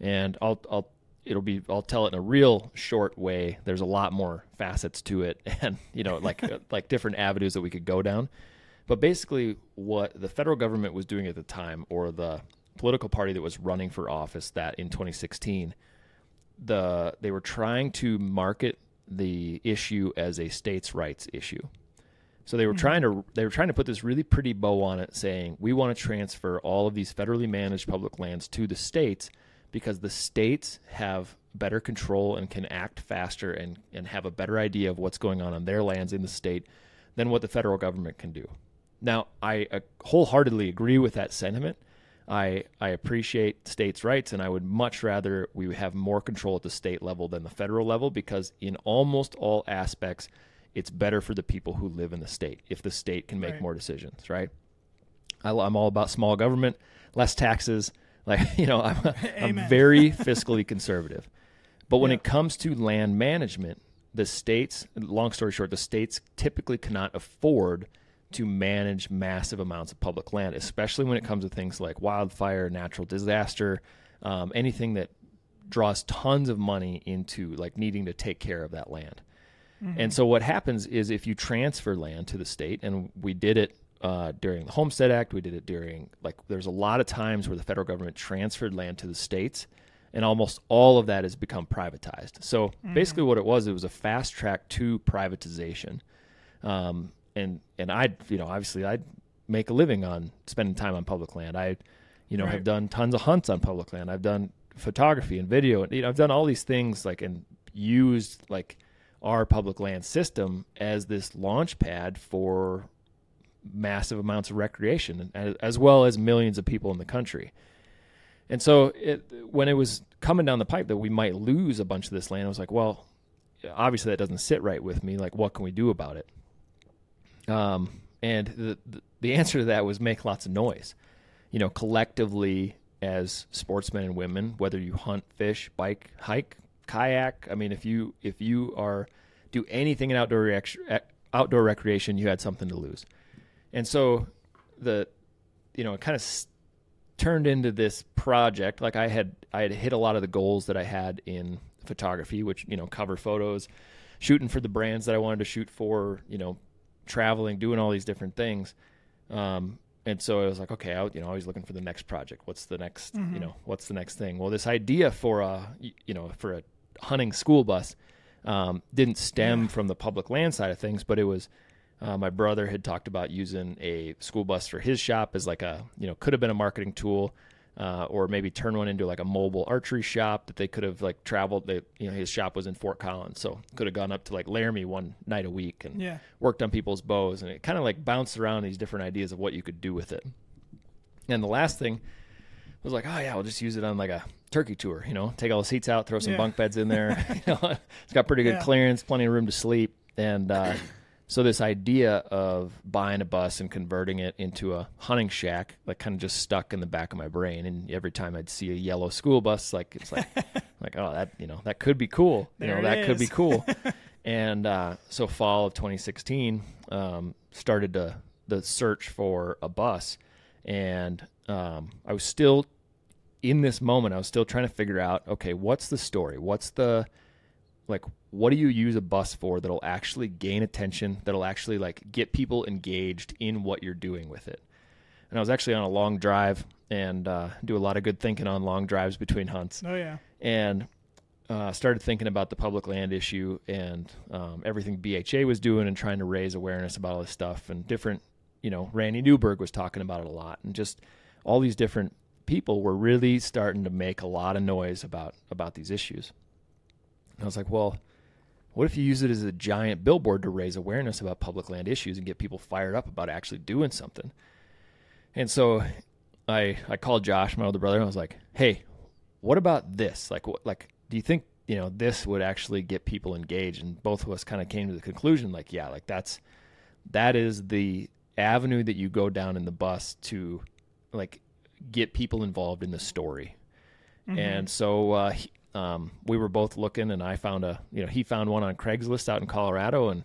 And I'll, I'll it'll be I'll tell it in a real short way. There's a lot more facets to it, and you know, like like different avenues that we could go down. But basically, what the federal government was doing at the time, or the political party that was running for office that in 2016, the they were trying to market the issue as a states' rights issue. So they were mm-hmm. trying to they were trying to put this really pretty bow on it, saying we want to transfer all of these federally managed public lands to the states because the states have better control and can act faster and, and have a better idea of what's going on on their lands in the state than what the federal government can do. Now, I uh, wholeheartedly agree with that sentiment. I, I appreciate states' rights, and I would much rather we have more control at the state level than the federal level because, in almost all aspects, it's better for the people who live in the state if the state can make right. more decisions, right? I, I'm all about small government, less taxes, like, you know, I'm, I'm very fiscally conservative. But when it comes to land management, the states, long story short, the states typically cannot afford to manage massive amounts of public land, especially when it comes to things like wildfire, natural disaster, um, anything that draws tons of money into like needing to take care of that land. And so what happens is if you transfer land to the state, and we did it uh, during the Homestead Act, we did it during like there's a lot of times where the federal government transferred land to the states, and almost all of that has become privatized. So basically, what it was, it was a fast track to privatization. Um, and and I, you know, obviously I'd make a living on spending time on public land. I, you know, Right. have done tons of hunts on public land. I've done photography and video, and you know, I've done all these things like and used like our public land system as this launch pad for massive amounts of recreation, as, well as millions of people in the country. And so, it, when it was coming down the pipe that we might lose a bunch of this land, I was like, well, obviously that doesn't sit right with me. Like, what can we do about it? Um, and the, the answer to that was make lots of noise. You know, collectively as sportsmen and women, whether you hunt, fish, bike, hike, kayak. I mean, if you if you are do anything in outdoor outdoor recreation, you had something to lose. And so the you know, it kind of s- turned into this project. Like I had I had hit a lot of the goals that I had in photography, which you know, cover photos, shooting for the brands that I wanted to shoot for, you know, traveling, doing all these different things. Um, and so I was like, okay, I, you know, always looking for the next project. What's the next, you know, what's the next thing? Well, this idea for a, you know, for a hunting school bus um, didn't stem from the public land side of things, but it was uh, my brother had talked about using a school bus for his shop as like a, you know, could have been a marketing tool. Uh, or maybe turn one into like a mobile archery shop that they could have like traveled. They, you know, his shop was in Fort Collins, so could have gone up to like Laramie one night a week and Yeah. worked on people's bows, and it kind of like bounced around these different ideas of what you could do with it. And the last thing was like, oh yeah, we'll just use it on like a turkey tour. You know, take all the seats out, throw some Yeah. bunk beds in there. you know, it's got pretty good Yeah. clearance, plenty of room to sleep, and uh, so this idea of buying a bus and converting it into a hunting shack, like kind of just stuck in the back of my brain. And every time I'd see a yellow school bus, like it's like, like oh that you know that could be cool. You know that could be cool. and uh, so fall of 2016 um, started to, the search for a bus and um, i was still in this moment i was still trying to figure out okay what's the story what's the like what do you use a bus for that'll actually gain attention that'll actually like get people engaged in what you're doing with it and i was actually on a long drive and uh, do a lot of good thinking on long drives between hunts Oh yeah. and uh, started thinking about the public land issue and um, everything BHA was doing and trying to raise awareness about all this stuff and different, you know, Randy Newberg was talking about it a lot and just all these different people were really starting to make a lot of noise about about these issues. And I was like, well, what if you use it as a giant billboard to raise awareness about public land issues and get people fired up about actually doing something? And so I I called Josh, my older brother, and I was like, "Hey, what about this? Like, what, like, do you think you know this would actually get people engaged?" And both of us kind of came to the conclusion, like, yeah, like that's that is the avenue that you go down in the bus to like get people involved in the story. And so uh, he, um, we were both looking, and I found a you know he found one on Craigslist out in Colorado, and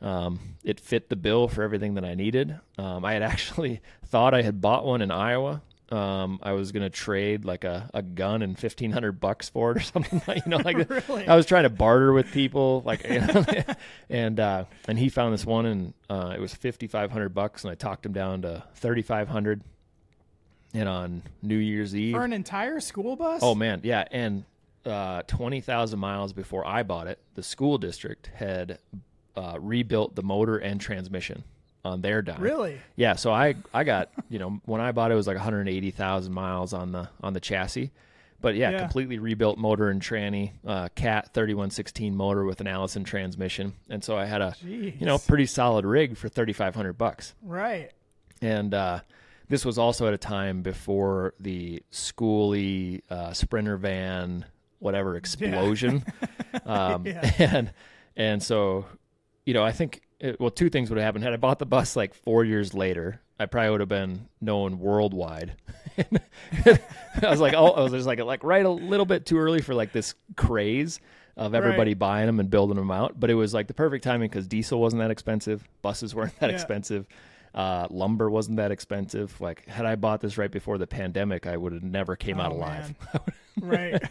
um, it fit the bill for everything that I needed. Um, I had actually thought I had bought one in Iowa. Um, I was going to trade like a, a gun and fifteen hundred bucks for it or something. like You know, like Really? I was trying to barter with people, like, you know, and uh, and he found this one and uh, it was fifty five hundred bucks, and I talked him down to thirty five hundred. And on New Year's Eve, For an entire school bus? Oh man, yeah, and uh, twenty thousand miles before I bought it, the school district had uh, rebuilt the motor and transmission on their dime. Really? Yeah, so I I got you know when I bought it, it was like one hundred eighty thousand miles on the on the chassis, but yeah, Yeah. completely rebuilt motor and tranny, uh, Cat thirty one sixteen motor with an Allison transmission, and so I had a you know pretty solid rig for thirty five hundred bucks Right. and uh, this was also at a time before the skoolie uh, sprinter van whatever explosion. Um, Yeah. and and so you know i think it, well two things would have happened. Had i bought the bus like four years later i probably would have been known worldwide. I was like oh i was just like like right a little bit too early for like this craze of everybody Right. buying them and building them out. But it was like the perfect timing because diesel wasn't that expensive. Buses weren't that Yeah. expensive uh, lumber wasn't that expensive. Like, had I bought this right before the pandemic, I would have never came out Oh, alive. right.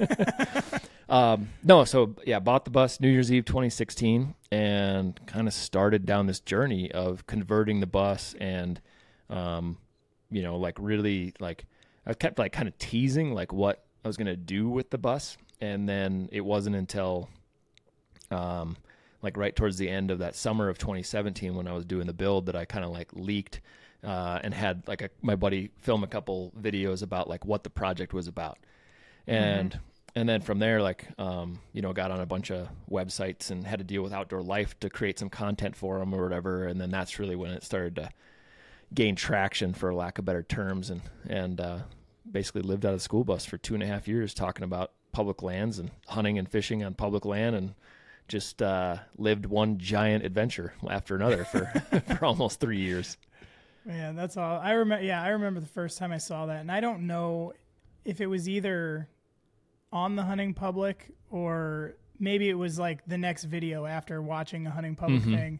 Um, no, so yeah, bought the bus New Year's Eve 2016 and kind of started down this journey of converting the bus and, um, you know, like really like I kept like kind of teasing like what I was going to do with the bus. And then it wasn't until, um, like right towards the end of that summer of 2017 when I was doing the build that I kind of like leaked uh, and had like a, my buddy film a couple videos about like what the project was about, and mm-hmm. and then from there like um, you know got on a bunch of websites and had to deal with Outdoor Life to create some content for them or whatever, and then that's really when it started to gain traction for lack of better terms and and uh, basically lived out of the school bus for two and a half years talking about public lands and hunting and fishing on public land and just uh, lived one giant adventure after another for for almost three years. Yeah, that's all. I remember. Yeah, I remember the first time I saw that, and I don't know if it was either on the hunting public or maybe it was like the next video after watching a hunting public mm-hmm. thing.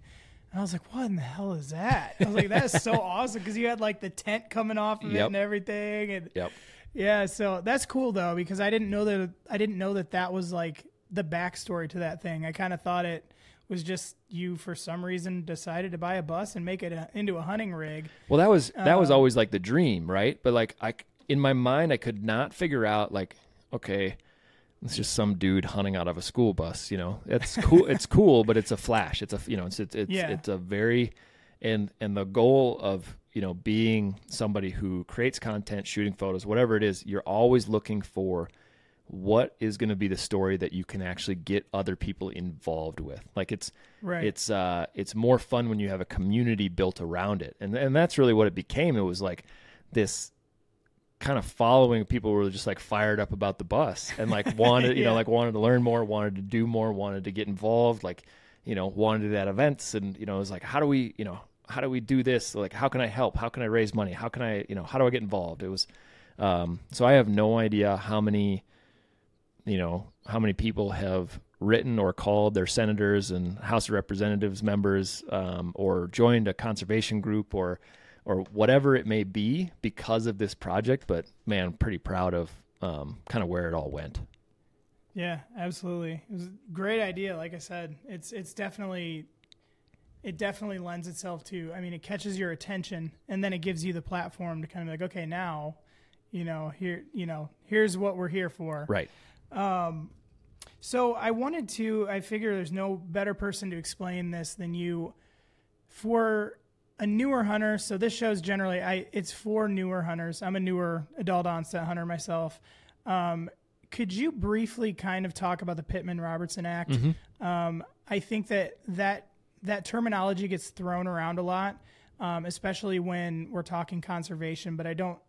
And I was like, "What in the hell is that?" I was like, "That is so awesome!" Because you had like the tent coming off of yep. it and everything, and yep. yeah. So that's cool though because I didn't know that I didn't know that that was like the backstory to that thing. I kind of thought it was just you for some reason decided to buy a bus and make it a, into a hunting rig. Well, that was that was um, always like the dream, right? But like I in my mind I could not figure out like okay, it's just some dude hunting out of a school bus, you know. It's cool it's cool, but it's a flash. It's a you know, it's it's it's, yeah. it's a very and and the goal of you know being somebody who creates content shooting photos whatever it is you're always looking for what is going to be the story that you can actually get other people involved with? Like it's right. it's uh it's more fun when you have a community built around it. And and that's really what it became. It was like this kind of following people were just like fired up about the bus and like wanted you know like wanted to learn more wanted to do more wanted to get involved like you know wanted to at events. And you know it was like how do we you know how do we do this? Like how can i help? How can i raise money? How can i you know how do i get involved? It was um so i have no idea how many you know, how many people have written or called their senators and House of Representatives members um, or joined a conservation group or or whatever it may be because of this project. But man, I'm pretty proud of um, kind of where it all went. Yeah, absolutely. It was a great idea. Like I said, it's it's definitely it definitely lends itself to. I mean, it catches your attention, and then it gives you the platform to kind of like, okay, now, you know, here, you know, here's what we're here for. Right. Um, so I wanted to. I figure there's no better person to explain this than you. For a newer hunter, so this show's generally I. It's for newer hunters. I'm a newer adult onset hunter myself. Um, could you briefly kind of talk about the Pittman Robertson Act? Mm-hmm. Um, I think that that that terminology gets thrown around a lot, um, especially when we're talking conservation. But I don't.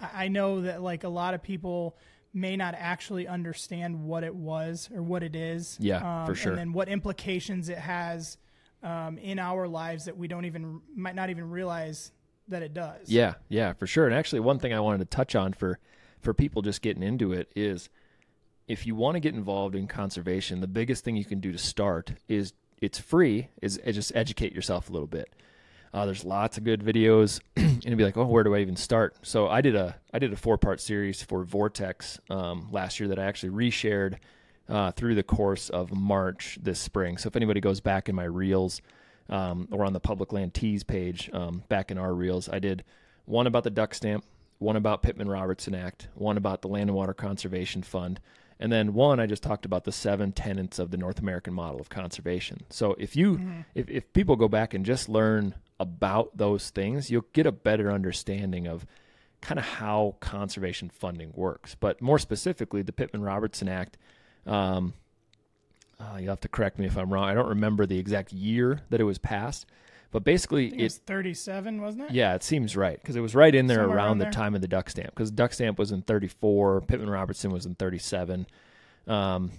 I know that like a lot of people may not actually understand what it was or what it is. Yeah, um, for sure. And then what implications it has um, in our lives that we don't even might not even realize that it does. Yeah, yeah, for sure. And actually, one thing I wanted to touch on for for people just getting into it is if you want to get involved in conservation, the biggest thing you can do to start is it's free. Is, is just educate yourself a little bit. Uh, there's lots of good videos, and you'd be like, "Oh, where do I even start?" So I did a I did a four part series for Vortex um, last year that I actually reshared uh, through the course of March this spring. So if anybody goes back in my reels um, or on the Public Land Tees page, um, back in our reels, I did one about the duck stamp, one about Pittman Robertson Act, one about the Land and Water Conservation Fund, and then one I just talked about the seven tenets of the North American model of conservation. So if you mm-hmm. if, if people go back and just learn about those things, you'll get a better understanding of kind of how conservation funding works. But more specifically, the Pittman Robertson Act. Um, uh, you'll have to correct me if I'm wrong. I don't remember the exact year that it was passed, but basically it, was 37, wasn't it? Yeah, it seems right because it was right in there Somewhere around the there. time of the duck stamp. Because duck stamp was in 34, Pittman Robertson was in 37. Um,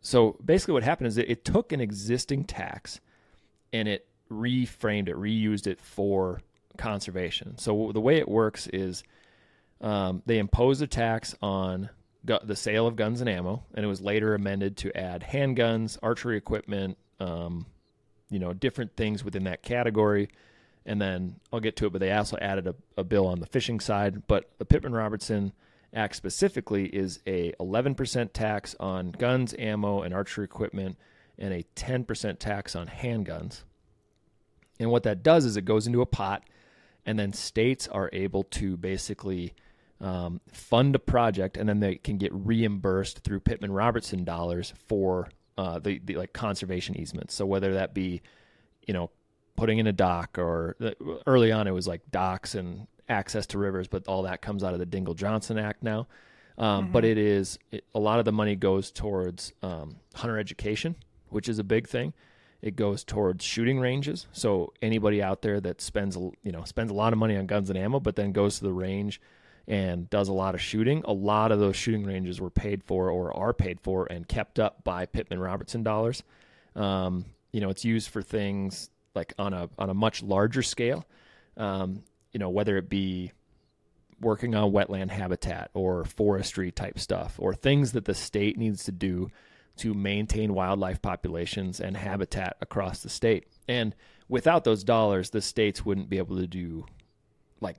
so basically, what happened is it, it took an existing tax and it reframed it, reused it for conservation. So the way it works is um, they impose a tax on gu- the sale of guns and ammo, and it was later amended to add handguns, archery equipment, um, you know, different things within that category. And then I'll get to it, but they also added a, a bill on the fishing side. But the Pittman Robertson Act specifically is a 11% tax on guns, ammo, and archery equipment, and a 10% tax on handguns. And what that does is it goes into a pot, and then states are able to basically um, fund a project, and then they can get reimbursed through Pittman Robertson dollars for uh, the, the like conservation easements. So whether that be, you know, putting in a dock, or uh, early on it was like docks and access to rivers, but all that comes out of the Dingell Johnson Act now. Um, mm-hmm. But it is it, a lot of the money goes towards um, hunter education, which is a big thing. It goes towards shooting ranges. So anybody out there that spends you know spends a lot of money on guns and ammo, but then goes to the range and does a lot of shooting, a lot of those shooting ranges were paid for or are paid for and kept up by Pittman Robertson dollars. Um, you know, it's used for things like on a on a much larger scale. Um, you know, whether it be working on wetland habitat or forestry type stuff or things that the state needs to do to maintain wildlife populations and habitat across the state. And without those dollars, the states wouldn't be able to do like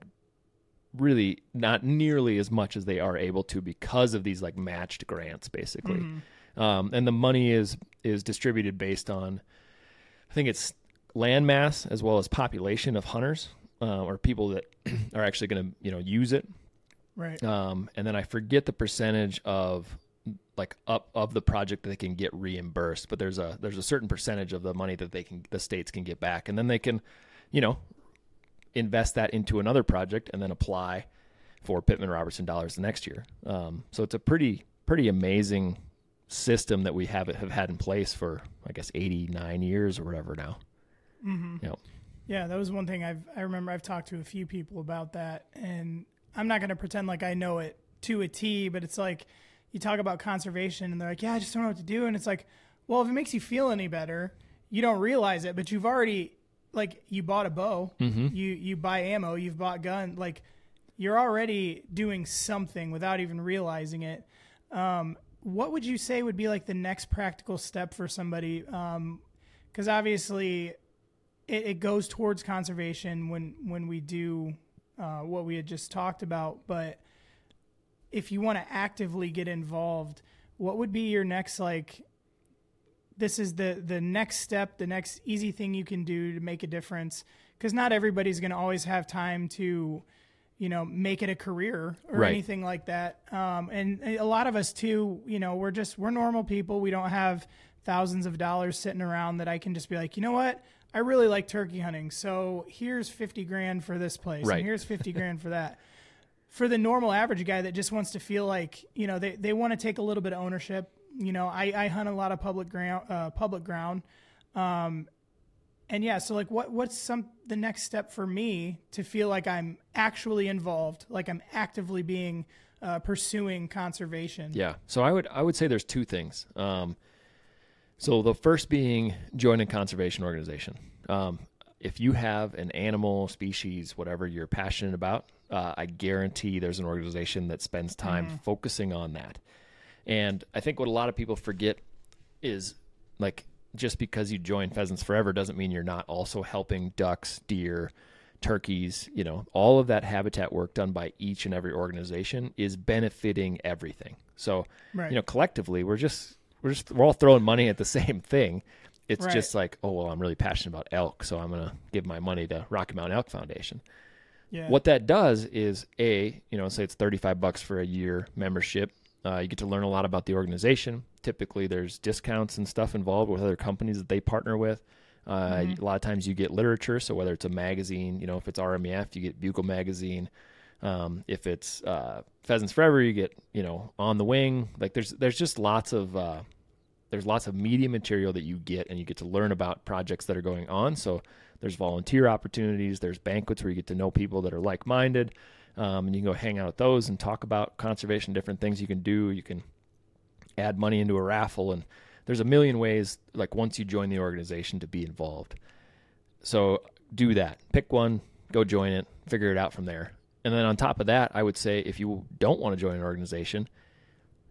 really not nearly as much as they are able to because of these like matched grants basically. Mm-hmm. Um, and the money is is distributed based on I think it's land mass as well as population of hunters uh, or people that are actually going to you know use it. Right. Um, and then I forget the percentage of like up of the project that they can get reimbursed, but there's a there's a certain percentage of the money that they can the states can get back, and then they can, you know, invest that into another project and then apply for Pittman Robertson dollars the next year. Um, so it's a pretty pretty amazing system that we have have had in place for I guess 89 years or whatever now. Mm-hmm. Yep. Yeah, that was one thing I've I remember I've talked to a few people about that, and I'm not going to pretend like I know it to a T, but it's like you talk about conservation, and they're like, "Yeah, I just don't know what to do," and it's like, well, if it makes you feel any better, you don't realize it, but you've already like you bought a bow, mm-hmm. you you buy ammo, you've bought gun, like you're already doing something without even realizing it. Um, what would you say would be like the next practical step for somebody? Because um, obviously, it, it, goes towards conservation when when we do uh, what we had just talked about. But if you want to actively get involved, what would be your next like? This is the the next step, the next easy thing you can do to make a difference. Because not everybody's going to always have time to, you know, make it a career or right. anything like that. Um, and a lot of us too, you know, we're just we're normal people. We don't have thousands of dollars sitting around that I can just be like, you know what, I really like turkey hunting. So here's 50 grand for this place. Right. And here's 50 grand for that. For the normal average guy that just wants to feel like, you know, they, they want to take a little bit of ownership. You know, I, I hunt a lot of public ground, uh, public ground. Um, and yeah, so like what, what's some, the next step for me to feel like I'm actually involved, like I'm actively being, uh, pursuing conservation? Yeah. So I would, I would say there's two things. Um, so the first being join a conservation organization. Um, if you have an animal species, whatever you're passionate about, uh, I guarantee there's an organization that spends time mm. focusing on that. And I think what a lot of people forget is like just because you join Pheasants Forever doesn't mean you're not also helping ducks, deer, turkeys, you know, all of that habitat work done by each and every organization is benefiting everything. So, right. you know, collectively, we're just we're just we're all throwing money at the same thing. It's right. just like, oh well, I'm really passionate about elk, so I'm gonna give my money to Rocky Mountain Elk Foundation. Yeah. What that does is a, you know, say it's 35 bucks for a year membership. Uh, you get to learn a lot about the organization. Typically, there's discounts and stuff involved with other companies that they partner with. Uh, mm-hmm. A lot of times, you get literature. So whether it's a magazine, you know, if it's RMEF, you get Bugle magazine. Um, if it's uh, Pheasants Forever, you get you know on the wing. Like there's there's just lots of uh, there's lots of media material that you get and you get to learn about projects that are going on. So there's volunteer opportunities, there's banquets where you get to know people that are like minded. Um, and you can go hang out at those and talk about conservation, different things you can do. You can add money into a raffle, and there's a million ways, like once you join the organization, to be involved. So do that. Pick one, go join it, figure it out from there. And then on top of that, I would say if you don't want to join an organization,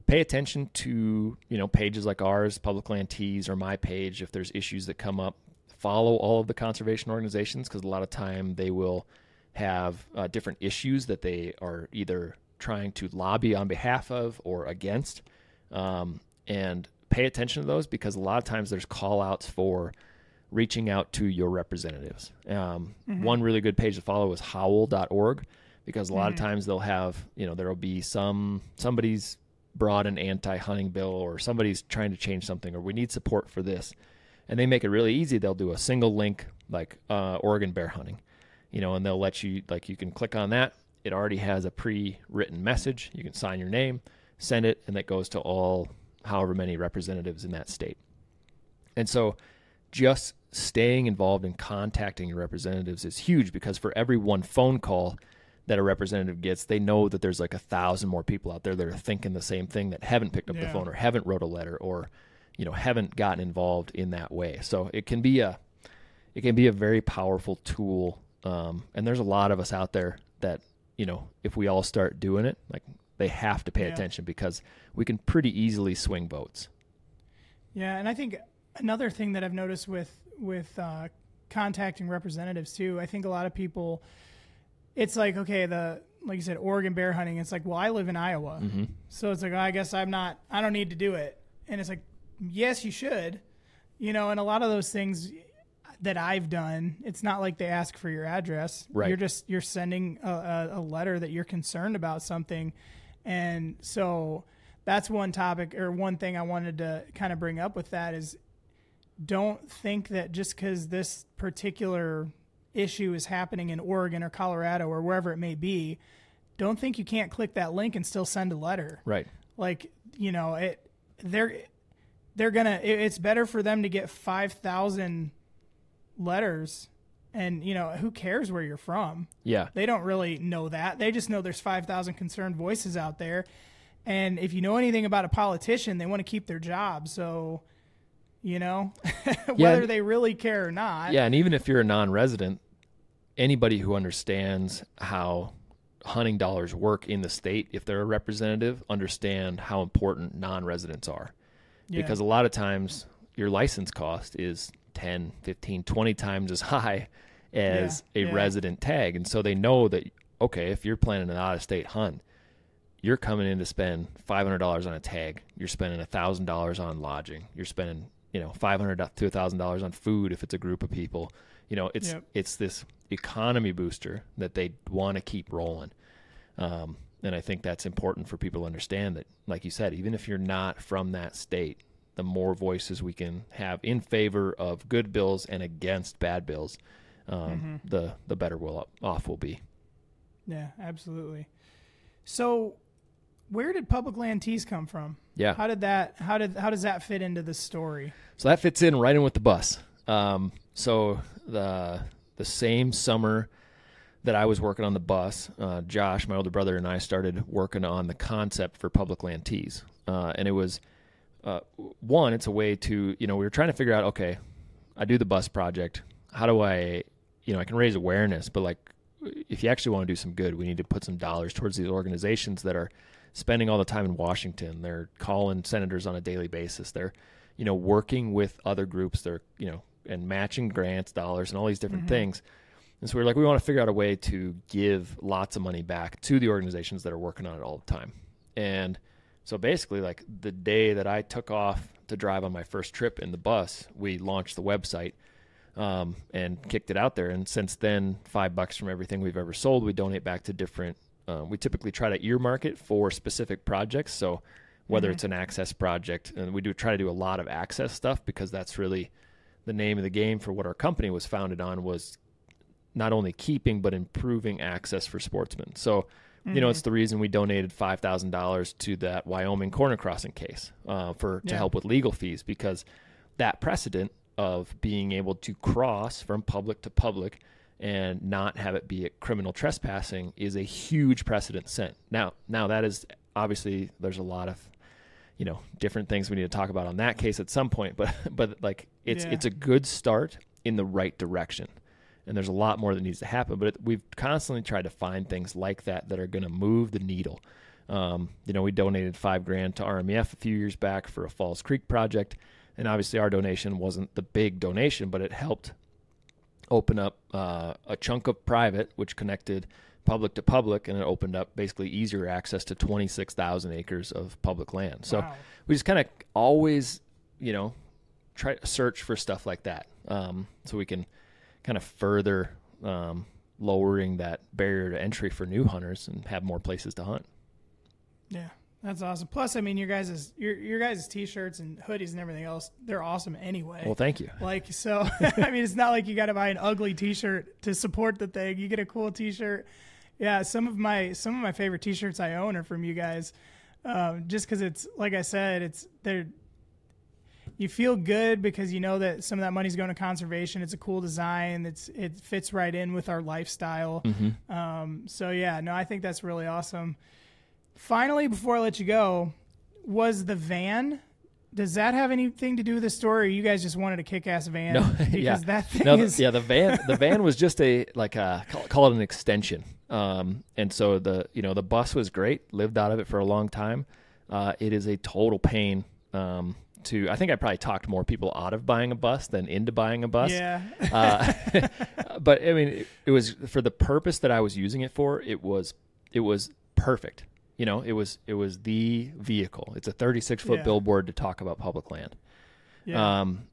pay attention to you know pages like ours, Public Land Tees, or my page. If there's issues that come up, follow all of the conservation organizations because a lot of time they will have uh, different issues that they are either trying to lobby on behalf of or against. Um, and pay attention to those because a lot of times there's call outs for reaching out to your representatives. Um, mm-hmm. One really good page to follow is howl.org because a lot mm-hmm. of times they'll have, you know, there'll be some, somebody's brought an anti hunting bill or somebody's trying to change something or we need support for this. And they make it really easy. They'll do a single link like uh, Oregon bear hunting, you know, and they'll let you, like, you can click on that. It already has a pre written message. You can sign your name, send it, and that goes to all however many representatives in that state. And so just staying involved and contacting your representatives is huge because for every one phone call that a representative gets, they know that there's like a thousand more people out there that are thinking the same thing that haven't picked up yeah. the phone or haven't wrote a letter or you know haven't gotten involved in that way. So it can be a it can be a very powerful tool. Um, and there's a lot of us out there that you know if we all start doing it, like they have to pay yeah. attention because we can pretty easily swing votes. Yeah, and I think another thing that I've noticed with with uh, contacting representatives too, I think a lot of people, it's like okay, the like you said, Oregon bear hunting. It's like, well, I live in Iowa, mm-hmm. so it's like, oh, I guess I'm not, I don't need to do it, and it's like, yes, you should, you know, and a lot of those things that I've done, it's not like they ask for your address. Right. You're just you're sending a, a, letter that you're concerned about something, and so that's one topic or one thing I wanted to kind of bring up with that is don't think that just because this particular issue is happening in Oregon or Colorado or wherever it may be, don't think you can't click that link and still send a letter. Right. Like, you know, it they're they're gonna it's better for them to get five thousand letters and you know who cares where you're from? Yeah. They don't really know that. They just know there's 5000 concerned voices out there. And if you know anything about a politician they want to keep their job. So you know whether yeah, they really care or not yeah and even if you're a non-resident anybody who understands how hunting dollars work in the state if they're a representative understand how important non-residents are yeah. because a lot of times your license cost is 10, 15, 20 times as high as yeah, a resident tag. And so they know that, okay, if you're planning an out of state hunt, you're coming in to spend $500 on a tag. You're spending $1,000 on lodging. You're spending, you know, 500 to $1,000 on food if it's a group of people. You know, it's yep. it's this economy booster that they want to keep rolling. Um, and I think that's important for people to understand that, like you said, even if you're not from that state, the more voices we can have in favor of good bills and against bad bills, um, mm-hmm. the the better we'll off we'll be. Yeah, absolutely. So, where did public land tees come from? Yeah, how did that? How did how does that fit into the story? So that fits in right in with the bus. Um, so the the same summer that I was working on the bus, uh, Josh, my older brother, and I started working on the concept for public land tees, uh, and it was uh, one, it's a way to, you know, we were trying to figure out, okay, I do the bus project. How do I, you know, I can raise awareness, but like, if you actually want to do some good, we need to put some dollars towards these organizations that are spending all the time in Washington. They're calling senators on a daily basis. They're, you know, working with other groups. They're, you know, and matching grants, dollars, and all these different mm-hmm. things. And so we're like, we want to figure out a way to give lots of money back to the organizations that are working on it all the time. And so basically, like the day that I took off to drive on my first trip in the bus, we launched the website um, and kicked it out there. And since then, five bucks from everything we've ever sold, we donate back to different. Uh, we typically try to earmark it for specific projects. So whether mm-hmm. it's an access project, and we do try to do a lot of access stuff because that's really the name of the game for what our company was founded on was not only keeping but improving access for sportsmen. So Mm-hmm. You know, it's mm-hmm. the reason we donated five thousand dollars to that Wyoming corner crossing case uh, for to yeah. help with legal fees because that precedent of being able to cross from public to public and not have it be a criminal trespassing is a huge precedent set. Now, now that is obviously there's a lot of you know different things we need to talk about on that case at some point, but but like it's yeah. it's a good start in the right direction and there's a lot more that needs to happen. But it, we've constantly tried to find things like that that are going to move the needle. Um, you know, we donated five grand to RMEF a few years back for a Falls Creek project, and obviously our donation wasn't the big donation, but it helped open up uh, a chunk of private, which connected public to public, and it opened up basically easier access to 26,000 acres of public land. So Wow. we just kind of always, you know, try to search for stuff like that, um, so we can kind of further um, lowering that barrier to entry for new hunters and have more places to hunt. Yeah, that's awesome. Plus, I mean, your guys' your your guys' t-shirts and hoodies and everything else, they're awesome anyway. Well, thank you. like so, I mean, it's not like you got to buy an ugly t-shirt to support the thing. You get a cool t-shirt. Yeah, some of my some of my favorite t-shirts I own are from you guys, um, just because it's like I said, it's they're you feel good because you know that some of that money's going to conservation. It's a cool design. It's it fits right in with our lifestyle. Mm-hmm. Um, so yeah, no, I think that's really awesome. Finally, before I let you go, was the van? Does that have anything to do with the story? Or you guys just wanted a kick-ass van? No, because yeah. that thing No, the- is yeah, the van the van was just a like a call, call it an extension. Um, and so the you know the bus was great. Lived out of it for a long time. Uh, it is a total pain. Um, to I think I probably talked more people out of buying a bus than into buying a bus. yeah, Uh, but I mean, it, it was for the purpose that I was using it for. It was it was perfect. You know, it was it was the vehicle. It's a 36 foot Yeah. billboard to talk about public land. yeah, Um,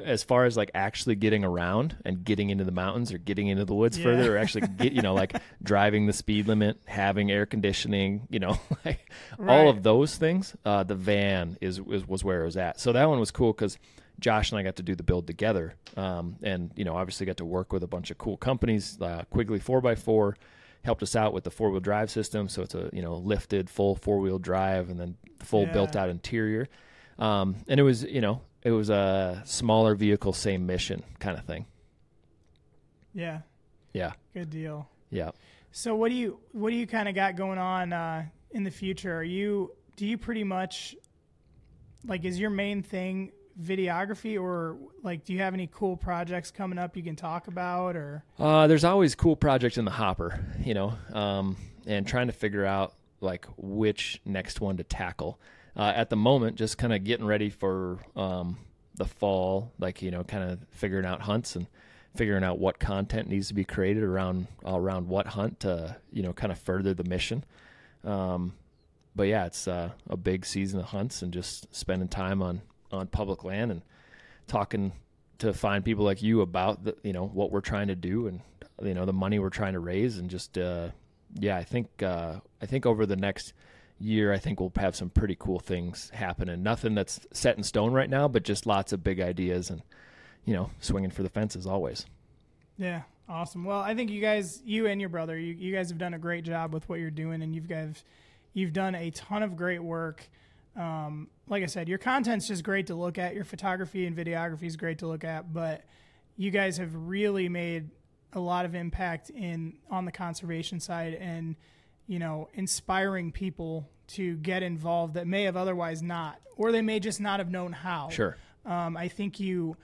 as far as like actually getting around and getting into the mountains or getting into the woods Yeah. further, or actually get you know like driving the speed limit, having air conditioning, you know, like all Right. of those things. Uh, the van is, is was where it was at. So that one was cool because Josh and I got to do the build together, um, and you know obviously got to work with a bunch of cool companies. Uh, Quigley four x four helped us out with the four wheel drive system, so it's a you know lifted full four wheel drive and then full Yeah. built out interior. Um, and it was you know it was a smaller vehicle, same mission kind of thing. yeah, Yeah, good deal. yeah. So what do you what do you kind of got going on uh, in the future? Are you do you pretty much like is your main thing videography or like do you have any cool projects coming up you can talk about or Uh, there's always cool projects in the hopper, you know, um, and trying to figure out like which next one to tackle. Uh, at the moment, just kind of getting ready for um, the fall, like you know, kind of figuring out hunts and figuring out what content needs to be created around around what hunt to you know kind of further the mission. Um, but yeah, it's uh, a big season of hunts and just spending time on on public land and talking to find people like you about the you know what we're trying to do and you know the money we're trying to raise and just uh yeah i think uh i think over the next year i think we'll have some pretty cool things happening nothing that's set in stone right now but just lots of big ideas and you know swinging for the fences always Yeah, awesome. Well, I think you guys, you and your brother, you, you guys have done a great job with what you're doing, and you've guys, you've done a ton of great work. Um, like I said, your content's just great to look at. Your photography and videography is great to look at, but you guys have really made a lot of impact in on the conservation side, and you know, inspiring people to get involved that may have otherwise not, or they may just not have known how. sure Um, I think you,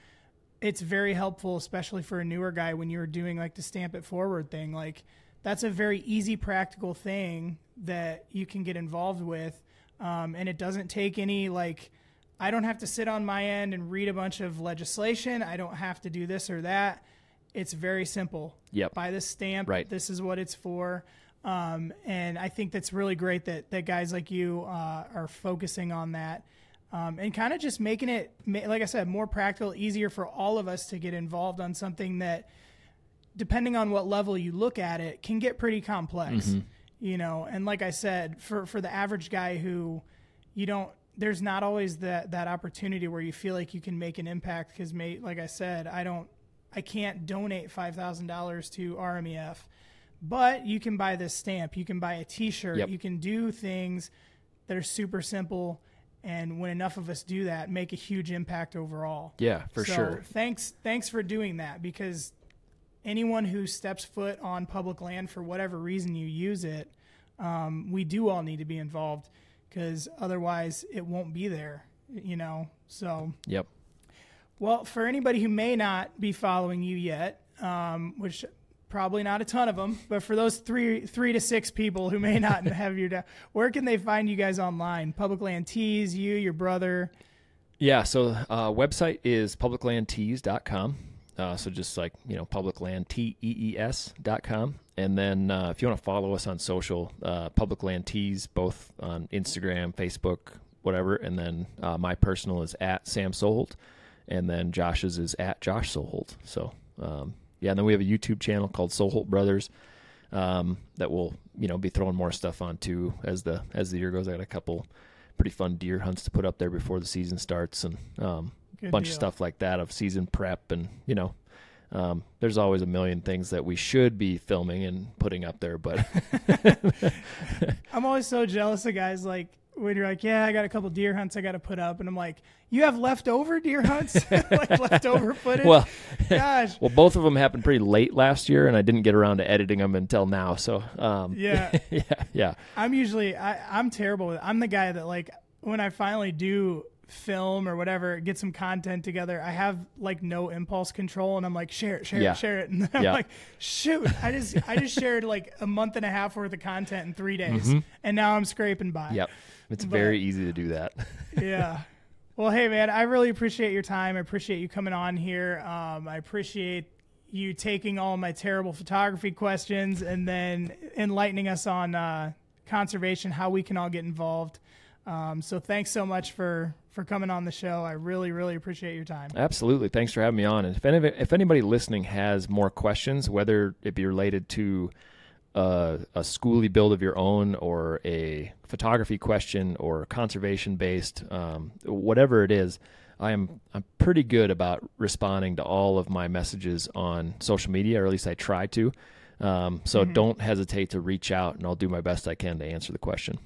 it's very helpful, especially for a newer guy when you're doing like the stamp it forward thing. Like that's a very easy, practical thing that you can get involved with, um, and it doesn't take any like. I don't have to sit on my end and read a bunch of legislation. I don't have to do this or that. It's very simple. Yep. Buy this stamp. Right. This is what it's for. Um, and I think that's really great that, that guys like you uh, are focusing on that um, and kind of just making it, like I said, more practical, easier for all of us to get involved on something that, depending on what level you look at it, can get pretty complex. You know, and like I said, for for the average guy who you don't, there's not always that that opportunity where you feel like you can make an impact because, mate like I said, I don't, I can't donate five thousand dollars to RMEF, but you can buy this stamp, you can buy a T-shirt, Yep. you can do things that are super simple. And when enough of us do that, make a huge impact overall. yeah for So, sure Thanks, thanks for doing that because anyone who steps foot on public land for whatever reason you use it, um, we do all need to be involved because otherwise it won't be there. You know, so yep well for anybody who may not be following you yet, um, which probably not a ton of them, but for those three three to six people who may not have your, da- where can they find you guys online? Public Land Tees, you, your brother. Yeah, so uh, website is publiclandtees.com. Uh, so just like, you know, publicland, T-E-E-S dot com. And then uh, if you want to follow us on social, uh, Public Land both on Instagram, Facebook, whatever. And then uh, my personal is at Sam Soholt. And then Josh's is at Josh Soholt. So, um, yeah, and then we have a YouTube channel called Soholt Brothers um, that will, you know, be throwing more stuff on too as the as the year goes. I got a couple pretty fun deer hunts to put up there before the season starts and um, a bunch deal. of stuff like that of season prep and you know um, there's always a million things that we should be filming and putting up there but I'm always so jealous of guys like when you're like, yeah, I got a couple deer hunts I got to put up, and I'm like, you have leftover deer hunts, like leftover footage. well gosh, well both of them happened pretty late last year and i didn't get around to editing them until now so um, Yeah. yeah yeah I'm usually I, I'm terrible with. I'm the guy that like when I finally do film or whatever, get some content together. I have like no impulse control, and I'm like, share it, share Yeah. it, share it, and then I'm Yeah. like, shoot, I just I just shared like a month and a half worth of content in three days, Mm-hmm. and now I'm scraping by. yep it's But- very easy to do that yeah. Well, hey, man, I really appreciate your time. I appreciate you coming on here. Um, I appreciate you taking all my terrible photography questions and then enlightening us on uh, conservation, how we can all get involved. Um, so thanks so much for for coming on the show. I really, really appreciate your time. Absolutely. Thanks for having me on. And if any, if anybody listening has more questions, whether it be related to uh, a skoolie build of your own or a photography question or conservation based, um, whatever it is, I am I'm pretty good about responding to all of my messages on social media, or at least I try to. Um, so don't hesitate to reach out, and I'll do my best I can to answer the question.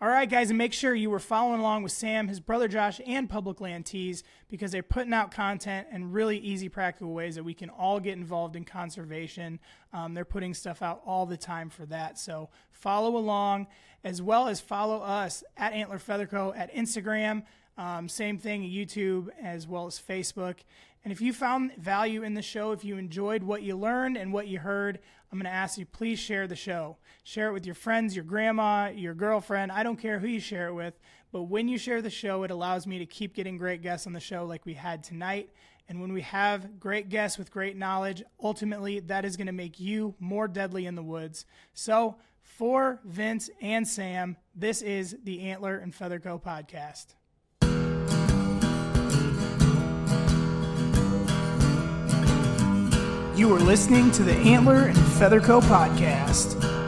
All right, guys, and make sure you were following along with Sam, his brother Josh, and Public Land Tees because they're putting out content and really easy, practical ways that we can all get involved in conservation. Um, they're putting stuff out all the time for that. So follow along as well as follow us at Antler Feather Co. at Instagram. Um, same thing, YouTube as well as Facebook. And if you found value in the show, if you enjoyed what you learned and what you heard, I'm going to ask you please share the show. Share it with your friends, your grandma, your girlfriend. I don't care who you share it with, but when you share the show, it allows me to keep getting great guests on the show like we had tonight. And when we have great guests with great knowledge, ultimately that is going to make you more deadly in the woods. So, for Vince and Sam, this is the Antler and Feather Co podcast. You are listening to the Antler and Featherco podcast.